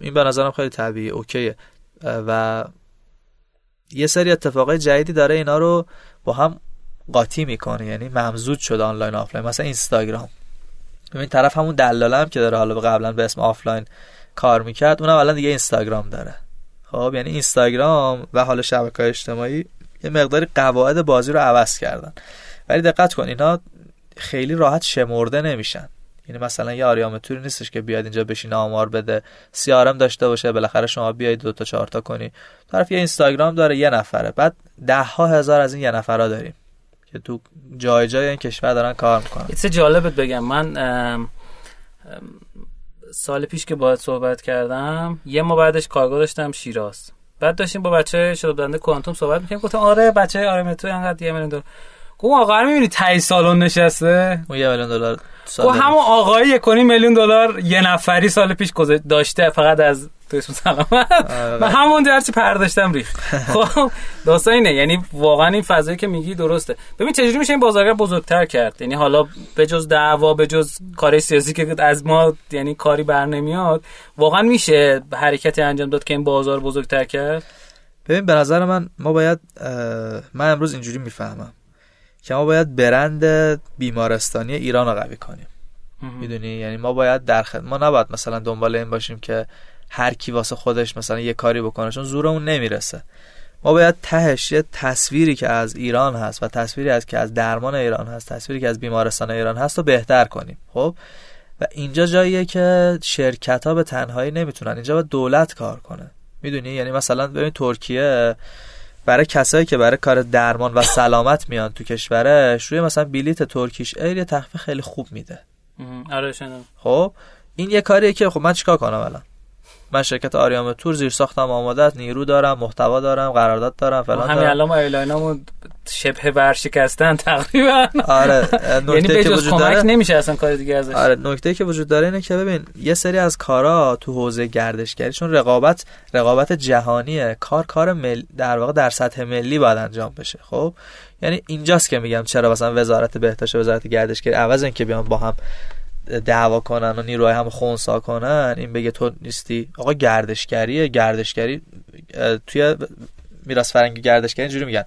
این به نظرم خیلی طبیعی OK یه. و یه سری اتفاقای جدیدی داره اینا رو با هم قاطی می‌کنه. یعنی ممزوج شده آنلاین آفلاین. مثلا اینستاگرام. ببین طرف همون دلاله هم که داره حالا قبلا به اسم آفلاین کار می‌کرد اونم الان دیگه اینستاگرام داره. خب یعنی اینستاگرام و حالا شبکه اجتماعی یه مقداری قواعد بازی رو عوض کردن. ولی دقت کن اینا خیلی راحت شمرده نمیشن. یعنی مثلا یه آریام توری نیستش که بیاد اینجا بشینه آمار بده. سیارم داشته باشه بالاخره شما بیاید دو تا چهار تا کنی. طرف یه اینستاگرام داره یه نفره. بعد ده ها هزار از این یه نفرا داریم. که تو جای جای این کشور دارن کار می‌کنن. یه جالبت بگم. من سال پیش که باید صحبت کردم یه ما بعدش کارگاه داشتم شیراز. بعد داشتیم با بچه شده بنده کوانتوم صحبت می‌کنیم گفتم آره بچه آره تو انقدر یه میلیون دلار. گفتم آقا می‌بینی تای سالن نشسته؟ اون یه میلیون دلار. گفت همون آقای یک میلیون دلار یه نفری سال پیش داشته فقط از تو اسم سلامت. و آره. همون درچه پرداشتم ریخت. خب داستان اینه. یعنی واقعا این فضایی که میگی درسته. ببین چجوری میشه این بازارگر بزرگتر کرد؟ یعنی حالا به جز دعوا به جز کار سیاسی که از ما یعنی کاری بر نمیاد واقعا میشه حرکتی انجام داد که این بازار بزرگتر کرد؟ ببین به نظر من ما باید من امروز اینجوری می‌فهمم. که ما باید برند بیمارستانی ایران رو قوی کنیم. می‌دونی؟ یعنی ما باید در ما نباید مثلا دنبال این باشیم که هر کی واسه خودش مثلا یه کاری بکنه چون زورمون نمی‌رسه. ما باید تهش یه تصویری که از ایران هست و تصویری از که از درمان ایران هست تصویری که از بیمارستان ایران هست رو بهتر کنیم. خب؟ و اینجا جاییه که شرکت ها به تنهایی نمی‌تونن اینجا باید دولت کار کنه. می‌دونی؟ یعنی مثلا ببین ترکیه برای کسایی که برای کار درمان و سلامت میان تو کشورش روی مثلا بلیت ترکیش ایر یه تخفیف خیلی خوب میده. آره خب این یه کاریه که خب من چیکار کنم الان؟ من شرکت آریامدتور زیر ساختم آماده است نیرو دارم محتوا دارم قرارداد دارم فلان همین الان ما airline امون شبه ورشکستن تقریبا. آره یعنی به جز کمک نمیشه اصلا کار دیگه ازش. آره نکته که وجود داره اینه که ببین یه سری از کارا تو حوزه گردشگری چون رقابت رقابت جهانیه کار کار مل... در واقع در سطح ملی باید انجام بشه خب؟ یعنی اینجاست که میگم چرا مثلا وزارت بهداشت وزارت گردشگری عوض اینکه بیان با هم دعوا کنن و نیروهای هم خونسا کنن این بگه تو نیستی. آقا گردشگریه گردشگری توی میراث فرنگی گردشگری اینجوری میگن.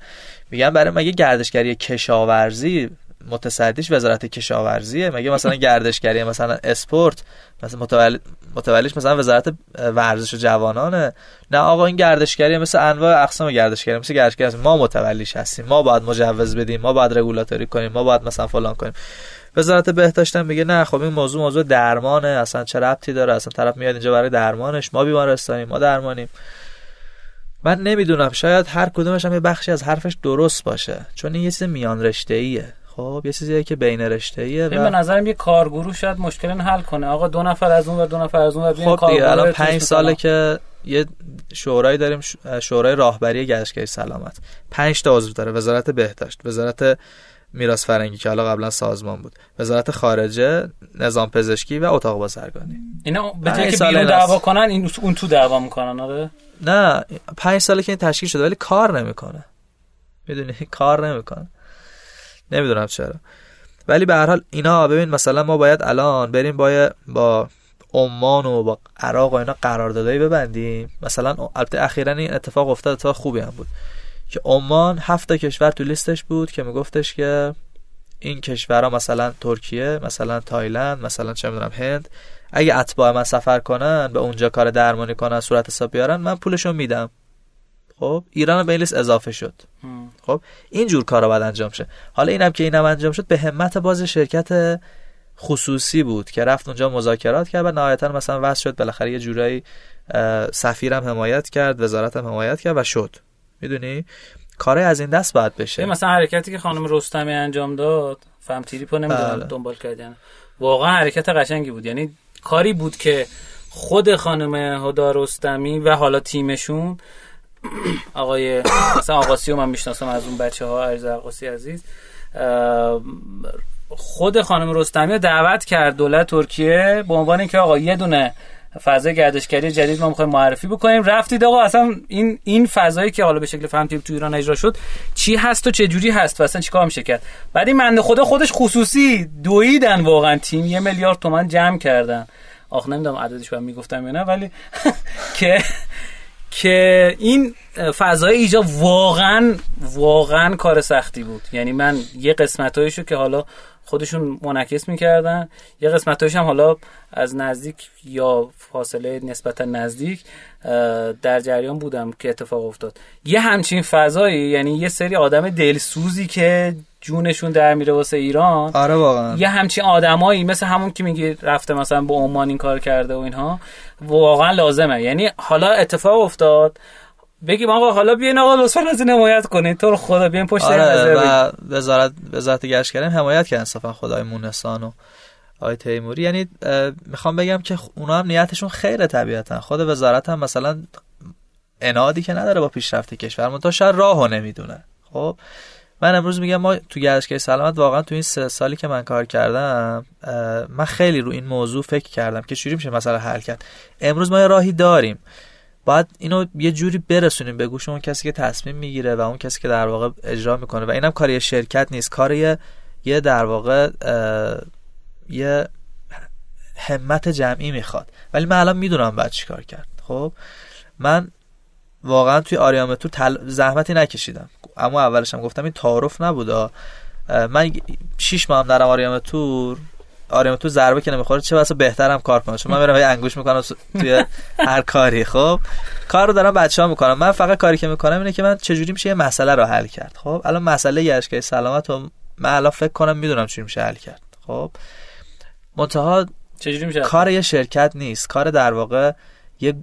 میگن برای مگه گردشگری کشاورزی متصدیش وزارت کشاورزیه؟ مگه مثلا گردشگری مثلا اسپورت مثلا متولی متولیش مثلا وزارت ورزش و جوانانه. نه آقا این گردشگری مثل انواع اقسام گردشگری مثل گردشگری ما متولیش هستیم. ما باید مجوز بدیم. ما باید رگولاتوری کنیم. ما باید مثلا فلان کنیم. وزارت بهداشت میگه نه خب این موضوع موضوع درمانه اصلا چه ربطی داره؟ اصلا طرف میاد اینجا برای درمانش ما بیمارستانیم ما درمانیم. من نمی‌دونم شاید هر کدومش هم یه بخشی از حرفش درست باشه چون این یه چیز میان رشته ایه خب یه چیزیه که بین رشته ایه و... به نظرم یه کارگروه شاید مشکل حل کنه. آقا دو نفر از اون و دو نفر از اون و خب دیگه الان 5 ساله که یه شورای داریم شورای راهبری گشتگری سلامت. 5 تا عضو داره. وزارت بهداشت وزارت میراث فرنگی که حالا قبلا سازمان بود وزارت خارجه نظام پزشکی و اتاق بازرگانی اینا به که بیرون دعوا کنن این اون تو دعوا می‌کنن آره؟ نه پنج ساله که این تشکیل شده ولی کار نمی‌کنه. می‌دونی؟ کار نمی‌کنه. نمی‌دونم چرا. ولی به هر حال اینا ببین مثلا ما باید الان بریم با با عمان و با عراق و اینا قراردادایی ببندیم. مثلا البته اخیرا این اتفاق افتاد اتفاق خوبی هم بود. که عمان هفت کشور تو لیستش بود که میگفتش که این کشورها مثلا ترکیه مثلا تایلند مثلا چه می‌دونم هند اگه اتباع من سفر کنن به اونجا کار درمانی کنن صورت حساب بیارن من پولشو میدم. خب ایران به این لیست اضافه شد. خب این جور کارا باید انجام شه. حالا اینم که اینم انجام شد به همت باز شرکت خصوصی بود که رفت اونجا مذاکرات کرد و نهایتا مثلا وضع شد بالاخره یه جورایی سفیرم حمایت کرد وزارتم حمایت کرد و شد. می‌دونی؟ کارای از این دست باید بشه. مثلا حرکتی که خانم رستمی انجام داد فهم تیریپو نمی‌دونم بله. دنبال کردن واقعا حرکت قشنگی بود. یعنی کاری بود که خود خانم هدا رستمی و حالا تیمشون آقای مثلا آقاسی رو من می‌شناسم از اون بچه ها عرض آقاسی عزیز خود خانم رستمی دعوت کرد دولت ترکیه به عنوان اینکه آقا یه دونه فضای گردشگری جدید ما می‌خوایم معرفی بکنیم. رفتید آقا اصلا این این فضایی که حالا به شکل فهم تو ایران اجرا شد چی هست و چه جوری هست و اصلا چیکار میشه کرد؟ بعد این منده خدا خودش خصوصی دویدن واقعا تیم یه میلیارد تومن جمع کردن. آخ نمی‌دونم عددش باید می‌گفتم یا نه ولی که که این فضای ایجا واقعا واقعا کار سختی بود. یعنی من یه قسمتایشو که حالا خودشون منعکس می‌کردن. یه قسمتایش هم حالا از نزدیک یا فاصله نسبتا نزدیک در جریان بودم که اتفاق افتاد. یه همچین فضایی یعنی یه سری آدم دلسوزی که جونشون در میره واسه ایران آره واقعا. یه همچین آدمایی مثل همون که میگی رفته مثلا به عمان این کار کرده و اینها واقعا لازمه. یعنی حالا اتفاق افتاد بگیم آقا حالا بیاین آقا لطفا از این حمایت کنید تو رو خدا بیاین پشت آره. و وزارت وزارت گشتگری حمایت کردن صفا خدای مونسان و آقای تیموری. یعنی می‌خوام بگم که اونا هم نیتشون خیره طبیعتا خود وزارت هم مثلا انادی که نداره با پیشرفت کشور منتها شاید راهو نمی‌دونه. خب من امروز میگم ما تو گردشگری سلامت واقعا تو این سه سالی که من کار کردم من خیلی رو این موضوع فکر کردم که چجوری میشه مثلا حل کرد. امروز ما یه راهی داریم. باید اینو یه جوری برسونیم به گوش اون کسی که تصمیم می‌گیره و اون کسی که در واقع اجرا می‌کنه. و اینم کار یه شرکت نیست کار یه, در واقع یه همت جمعی می‌خواد. ولی من الان می‌دونم باید چیکار کرد. خب؟ من واقعا توی آریامتور تل... زحمتی نکشیدم. اما اولش هم گفتم این تعارف نبودا من شیش ماه هم دارم آریامتور آریامتور ضربه که نمی‌خوره چه واسه بهترم کار کنم. چون من میرم یه انگوش می‌کنم توی هر کاری. خب کار رو دارم بچه ها می‌کنم. من فقط کاری که می‌کنم اینه که من چجوری میشه یه مسئله رو حل کرد. خب الان مسئله گشتگاه سلامت رو من الان فکر کنم می‌دونم چجوری میشه حل کرد. خب منتها چجوری میشه کار یه شرکت نیست. کار در واقع یه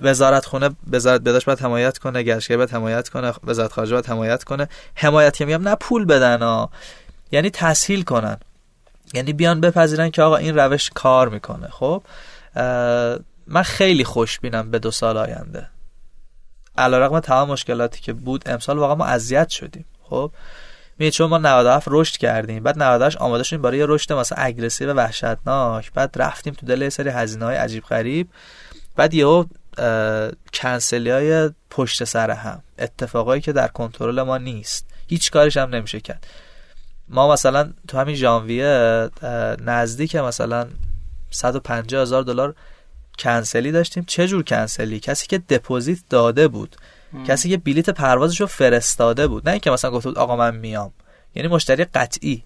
وزارت خونه وزارت بهداشت باید حمایت کنه گشتگری باید حمایت کنه وزارت خارجه باید حمایت کنه. حمایت که میگم نه پول بدن ها یعنی تسهیل کنن. یعنی بیان بپذیرن که آقا این روش کار می‌کنه. خب من خیلی خوشبینم به دو سال آینده. علیرغم تمام مشکلاتی که بود امسال واقعا ما اذیت شدیم. خب میگه چون ما 97 رشد کردیم بعد 98 آماده شدیم برای یه رشد مثلا اگریسیو و وحشتناک. بعد رفتیم تو دل سری هزینه های عجیب غریب. بعد یهو کنسلی های پشت سر هم. اتفاقایی که در کنترل ما نیست. هیچ کارش هم نمیشه کرد. ما مثلا تو همین ژانویه نزدیک مثلا 150 هزار دلار کنسلی داشتیم. چه جور کنسلی؟ کسی که دپوزیت داده بود. کسی که بلیت پروازش رو فرستاده بود. نه اینکه مثلا گفته بود آقا من میام. یعنی مشتری قطعی.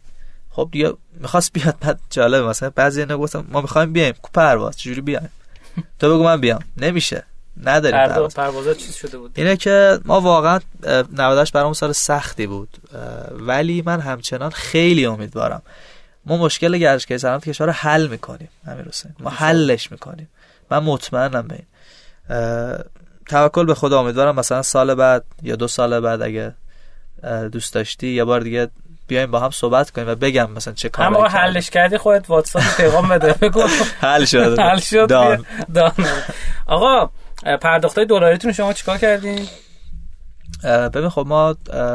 خب دیگه می‌خواست بیاد بعد جالبه مثلا بعضی اینا گفتم ما می‌خوایم بیایم. کو پرواز چجوری بیایم؟ تو بگو من بیام. نمیشه. نداریم پرواز پروازات چیز شده بود؟ اینه که ما واقعا اه، 98 برام سال سختی بود. ولی من همچنان خیلی امیدوارم. ما مشکل گردشگری سلامت کشور رو حل می‌کنیم امیر حسین. ما حلش می‌کنیم. من مطمئنم به این. توکل به خدا امیدوارم مثلا سال بعد یا دو سال بعد اگه دوست داشتی یه بار دیگه بیایم با هم صحبت کنیم و بگم مثلا چه کاری آقا حلش کردی خودت واتساپ پیغام بده. بگو. حل شد. حل شد. دان آقا پرداختای دلاریتون شما چیکار کردین؟ ببین خب ما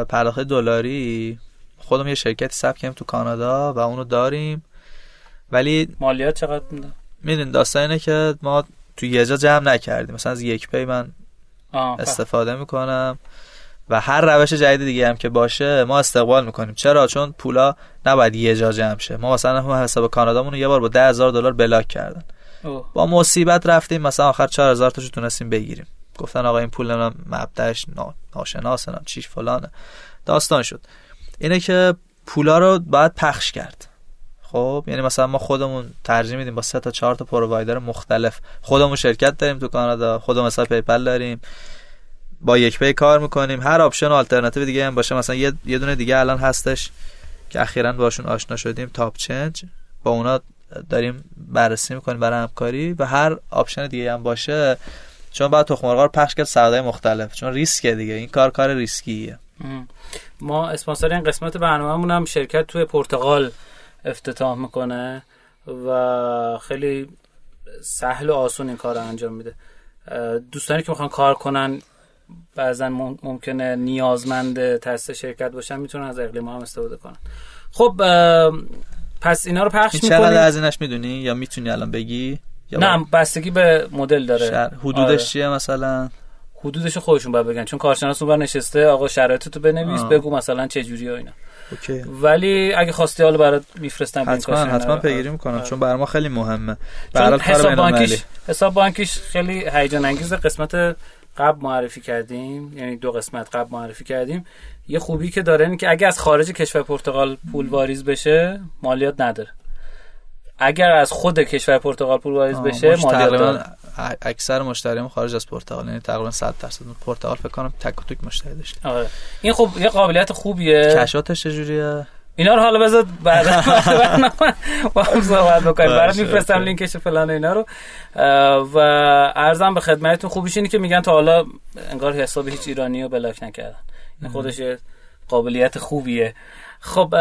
پرداخت دلاری خودم یه شرکتی ثبت کردیم تو کانادا و اونو داریم. ولی مالیات چقدر میده میدین داستان اینه که ما تو یه جا جمع نکردیم. مثلا از یک پی من استفاده می‌کنم و هر روش جدید دیگه هم که باشه ما استقبال می‌کنیم. چرا؟ چون پولا نباید یه جا جمع شه. ما مثلا هم حساب کانادامون رو یه بار با ده هزار دلار block کردن. با مصیبت رفتیم مثلا آخر 4000 تاشو تونستیم بگیریم. گفتن آقا این پول نمی‌دونم مبدأش نا- ناشناسه نم چیش فلانه. داستان شد. اینه که پولا رو باید پخش کرد. خب یعنی مثلا ما خودمون ترجیح میدیم با سه تا چهار تا provider مختلف. خودمون شرکت داریم تو کانادا خودمون مثلا PayPal داریم. با یک‌پی کار می‌کنیم. هر option alternative دیگه هم باشه. مثلا یه, یه دونه دیگه الان هستش که اخیرا باشون آشنا شدیم. تاپ‌چنج با اونا داریم بررسی می‌کنیم برای همکاری و هر option دیگه هم باشه چون باید تخم رو پخش کرد سبدای مختلف چون ریسکه دیگه این کار کار ریسکیه. ما اسپانسر این قسمت برنامه‌مون هم شرکت توی پرتغال افتتاح می‌کنه و خیلی سهل و آسون این کار رو انجام میده. دوستانی که می‌خوان کار کنن بعضا ممکنه نیازمند تست شرکت باشن می‌تونن از اقلیم هم استفاده کنن. خب پس اینا رو پخش می‌کنی چقدر از اینش می‌دونی یا می‌تونی الان بگی؟ یا نه بستگی به مدل داره. حدودش آره. چیه مثلا؟ حدودش خودشون باید بگن چون کارشناس اون نشسته آقا شرایط تو بنویس آه. بگو مثلا چه جوری و اینا. اوکی. ولی اگه خواستی حالا برات میفرستم حتما حتما پیگیری می‌کنم چون برای ما خیلی مهمه. برای حساب بانکیش حساب بانکیش خیلی هیجان انگیز قسمت قبل معرفی کردیم یعنی دو قسمت قبل معرفی کردیم. یه خوبی که داره اینه که اگه از خارج کشور پرتغال پول واریز بشه مالیات نداره. اگر از خود کشور پرتغال پول واریز بشه مالیات داره. اکثر مشتریان خارج از پرتغال یعنی تقریبا 100 درصد. پرتغال فکر کنم تک و توک مشتری داشته. آره. این خب یه قابلیت خوبیه. کشاتش چجوریه؟ اینا رو حالا بذار بعد با هم صحبت بکنیم. برات میفرستم لینکش فلان اینا رو. و ارزم به خدمتتون خوبیش اینه که میگن تا حالا انگار حساب هیچ ایرانی رو بلاک نکردن. این خودش قابلیت خوبیه. خب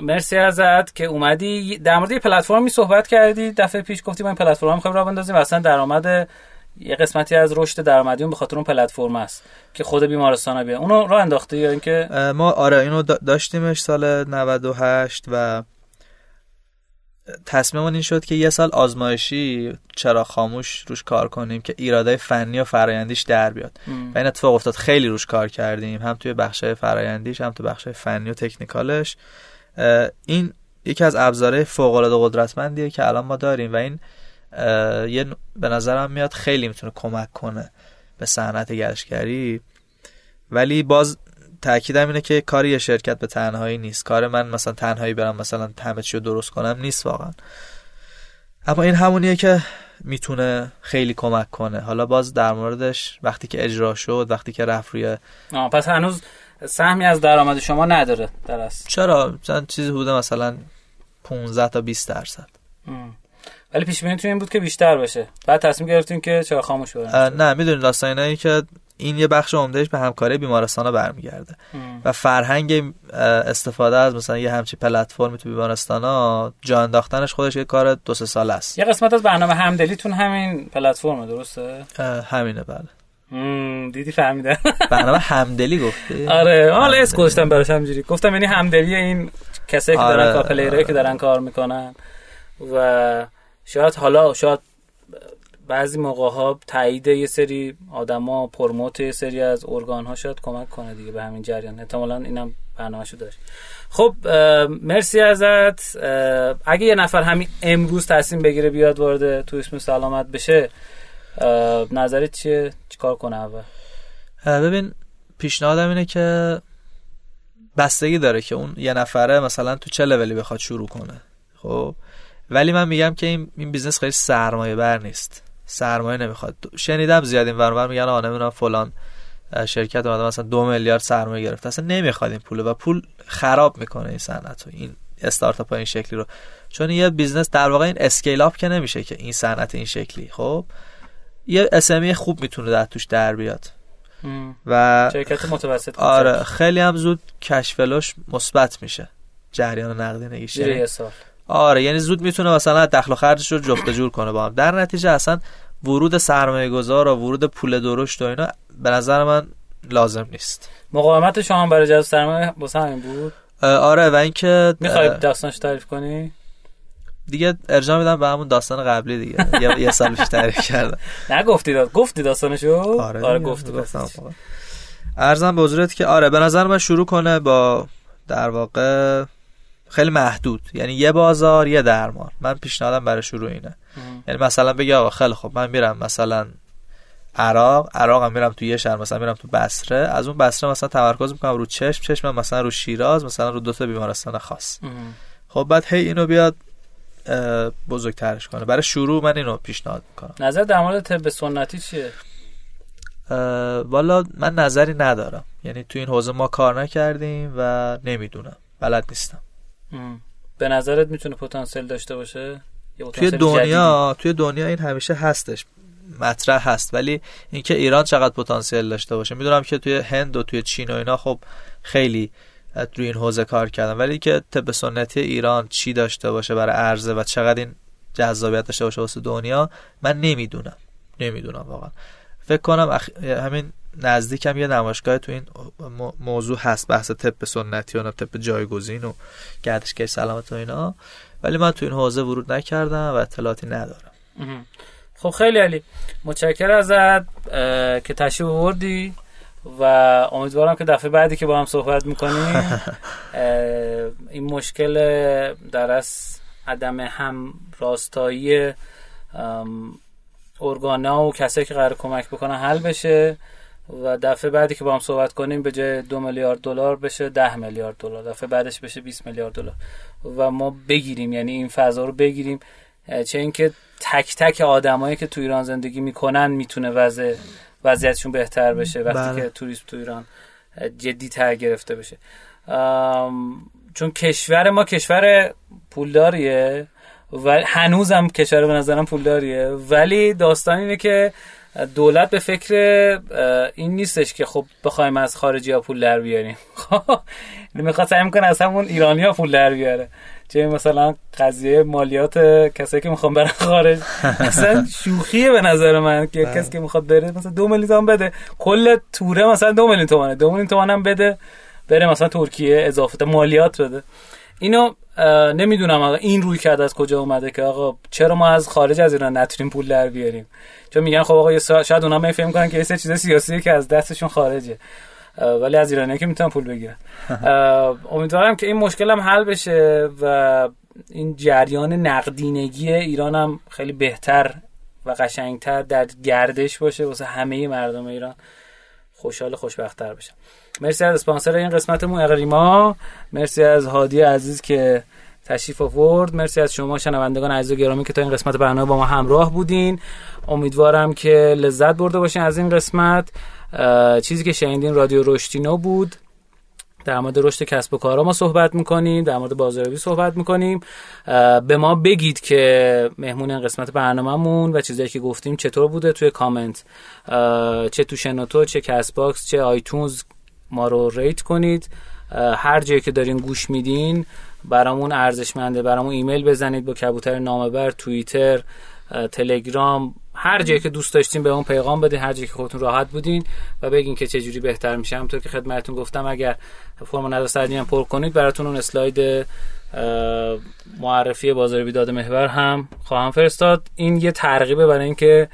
مرسی ازت که اومدی. در مورد پلتفرمی صحبت کردی. دفعه پیش گفتی ما این پلتفرم می‌خوایم راه بندازیم. اصلا درآمد یه قسمتی از رشد درآمدیون به خاطر اون پلتفرم است که خود بیمارستان بیا اونو راه انداخته یا اینکه ما آره اینو داشتیمش سال 98 و تصمیممون این شد که یه سال آزمایشی چرا خاموش روش کار کنیم که ایراده فنی و فرایندیش در بیاد. و این اتفاق افتاد. خیلی روش کار کردیم. هم توی بخش فرایندیش هم توی بخش فنی و تکنیکالش. این یکی از ابزارهای فوق العاده قدرتمندیه که الان ما داریم و این یه به نظرم میاد خیلی می‌تونه کمک کنه به صنعت گشتگری. ولی باز تاکیدم اینه که کاری یه شرکت به تنهایی نیست. کار من مثلا تنهایی برم مثلا همه چی رو درست کنم نیست واقعا. اما این همونیه که می‌تونه خیلی کمک کنه. حالا باز در موردش وقتی که اجرا شد وقتی که رفت روی پس هنوز سهمی از درآمد شما نداره درست چرا؟ مثلا چیزی بوده مثلا 15 تا 20 درصد. ولی پیش بینی این بود که بیشتر باشه بعد تصمیم گرفتیم که چرا خاموش بودن نه می‌دونید داستان اینه که این یه بخش عمدهش به همکاری بیمارستان ها برمیگرده. و فرهنگ استفاده از مثلا یه همچی پلتفرمی تو بیمارستان ها جا انداختنش خودش یه کار دو سه سال است. یه قسمت از برنامه همدلیتون همین پلتفرم درسته؟ همینه بله. دیدی فهمیدم. برنامه همدلی گفتی؟ آره حالا اس گذاشتم براش همجوری گفتم یعنی همدلی این کسایی که دارن آره. که دارن کار می‌کنن و شاید حالا شاید بعضی موقع ها تایید یه سری آدما پرموت یه سری از ارگان ها شاید کمک کنه دیگه به همین جریان. احتمالا اینم برنامه‌شو داشت. خب مرسی ازت. اگه یه نفر همین امروز تصمیم بگیره بیاد وارد توریسم سلامت بشه نظرت چیه؟ چیکار کنه اول؟ ببین پیشنهادم اینه که بستگی داره که اون یه نفره مثلا تو چه لولی بخواد شروع کنه. خب؟ ولی من میگم که این این business خیلی سرمایه بر نیست. سرمایه نمی‌خواد. شنیدم زیاد این ور اون ور میگن آ نمی‌دونم فلان شرکت اومده مثلا دو میلیارد سرمایه گرفته. اصلا نمی‌خواد این پول و پول خراب می‌کنه این صنعت و این استارتاپ این شکلی رو. چون یه business در واقع این scale up که نمیشه که این صنعت این شکلی. خب یه SME خوب می‌تونه در توش در بیاد. و شرکت متوسط آره خیلی هم زود cash flow ش مثبت میشه. جریان نقدینگیش آره یعنی زود می‌تونه مثلا دخل و خرجش رو جفت جور کنه با هم. در نتیجه اصلا ورود سرمایه گذار و ورود پول درشت و اینا به نظر من لازم نیست. مقاومت شما برای جذب سرمایه واسه همین بود؟ آره و اینکه می‌خوای داستانش تعریف کنی؟ دیگه ارجاع میدم به همون داستان قبلی دیگه. یه سال بیشتر تعریف کردم. نگفتی داد گفتی داستانشو؟ آره, آره گفتی ارزم به حضورت که آره به نظر من شروع کنه با در واقع خیلی محدود. یعنی یه بازار یه درمان. من پیشنهادم برای شروع اینه. یعنی مثلا بگی آقا خیلی خب من میرم مثلا عراق عراق میرم تو یه شهر مثلا میرم تو بصره. از اون بصره مثلا تمرکز می‌کنم رو چشم چشم مثلا رو شیراز مثلا رو دو تا بیمارستان خاص. خب بعد هی اینو بیاد بزرگترش کنه. برای شروع من اینو پیشنهاد می‌کنم. نظر در مورد طب سنتی چیه؟ والا من نظری ندارم. یعنی تو این حوزه ما کار نکردیم و نمی‌دونم. بلد نیستم. به نظرت می‌تونه پتانسیل داشته باشه؟ توی دنیا توی دنیا این همیشه هستش مطرح هست ولی اینکه ایران چقدر پتانسیل داشته باشه می‌دونم که توی هند و توی چین و اینا خب خیلی روی این حوزه کار کردن ولی که طب سنتی ایران چی داشته باشه برای عرضه و چقدر این جذابیت داشته باشه واسه دنیا من نمی‌دونم. نمی‌دونم واقعا. فکر کنم اخ... همین نزدیکم یه نمایشگاه تو این موضوع هست بحث طب سنتی و طب جایگزین و گردشگری سلامت و اینا. ولی من تو این حوزه ورود نکردم و اطلاعاتی ندارم. خب خیلی علی. متشکر ازت که تشریف آوردی و امیدوارم که دفعه بعدی که با هم صحبت می‌کنیم این مشکل در از عدم هم راستایی ارگانا و کسایی که قرار کمک بکنن حل بشه. و دفعه بعدی که با هم صحبت کنیم به جای دو میلیارد دلار بشه ده میلیارد دلار. دفعه بعدش بشه 20 میلیارد دلار. و ما بگیریم یعنی این فضا رو بگیریم. چه اینکه تک تک آدمایی که تو ایران زندگی می‌کنن می‌تونه وضع وضعیتشون بهتر بشه وقتی بله. که توریسم تو ایران جدی تر گرفته بشه. چون کشور ما کشور پولداریه و هنوزم کشور به نظرم پولداریه ولی داستان اینه که دولت به فکر این نیستش که خب بخوایم از خارجی ها پول در بیاریم. خب می‌خواد سعی می‌کنه از همون ایرانی ها پول در بیاره. چه مثلا قضیه مالیات کسایی که می‌خوان برن خارج. مثلا شوخیه به نظر من که بله. کسی که می‌خواد بره مثلا دو میلیون تومن بده. کل توره مثلا دو میلیون تومنه دو میلیون تومن هم بده بره مثلا ترکیه اضافه مالیات بده. اینو نمی‌دونم آقا این روی کرد از کجا اومده که آقا چرا ما از خارج از ایران نتونیم پول در بیاریم؟ چون میگن خب آقا شاید اونا میفهم کنن که یه چیز سیاسی که از دستشون خارجه. ولی از ایرانی که می‌تونن پول بگیرن. امیدوارم که این مشکل هم حل بشه و این جریان نقدینگی ایران هم خیلی بهتر و قشنگتر در گردش باشه واسه همه مردم ایران. خوشحال خوشبختتر بشن مرسی از اسپانسر این قسمتمون اقریما مرسی از هادی عزیز که تشریف آورد. مرسی از شما شنوندگان عزیز و گرامی که تا این قسمت برنامه با ما همراه بودین. امیدوارم که لذت برده باشین از این قسمت. چیزی که شنیدین رادیو رشدینو بود. در مورد رشد کسب و کارا ما صحبت می‌کنیم در مورد بازاریابی صحبت می‌کنیم. به ما بگید که مهمون این قسمت برنامهمون و چیزایی که گفتیم چطور بوده توی کامنت. چه تو شنوتو چه Castbox چه iTunes ما رو rate کنید. هر جایی که دارین گوش میدین برامون ارزشمنده برامون ایمیل بزنید با کبوتر نامه بر توییتر تلگرام هر جایی که دوست داشتین به اون پیغام بدین هر جایی که خودتون راحت بودین و بگین که چه جوری بهتر میشه. همونطور که خدمتتون گفتم اگر فرم نظر هم پر کنید براتون اون اسلاید معرفی بازار بیداد محور هم خواهم فرستاد. این یه ترغیبه برای اینکه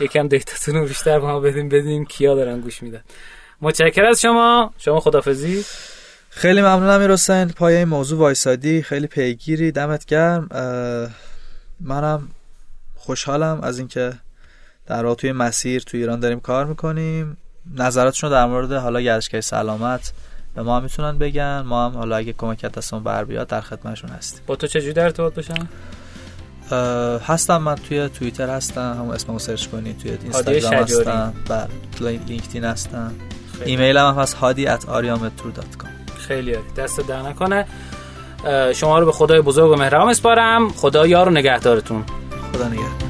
یکم دیتاتون رو بیشتر به ما بدین بدین کیا دارن گوش میدن. متشکر از شما. شما خدافزی خیلی ممنونم می‌رسن پای این موضوع وایسادی. خیلی پیگیری. دمت گرم. منم خوشحالم از اینکه در توی مسیر تو ایران داریم کار می‌کنیم. نظراتشون در مورد حالا گردشگری سلامت به ما هم می‌تونن بگن. ما هم حالا اگه کمکت دستمون بر بیاد در خدمتشون هستیم. با تو چجوری در ارتباط بشم هستم. من توی توییتر هستم. همون اسممو سرچ کنید. توی اینستاگرام هستم. بله. لینکدین هستم. ایمیل هم هست هادی at خیلی دست در نکنه شما رو به خدای بزرگ و مهربان اسپارم خدا یار و نگهدارتون. Badanaya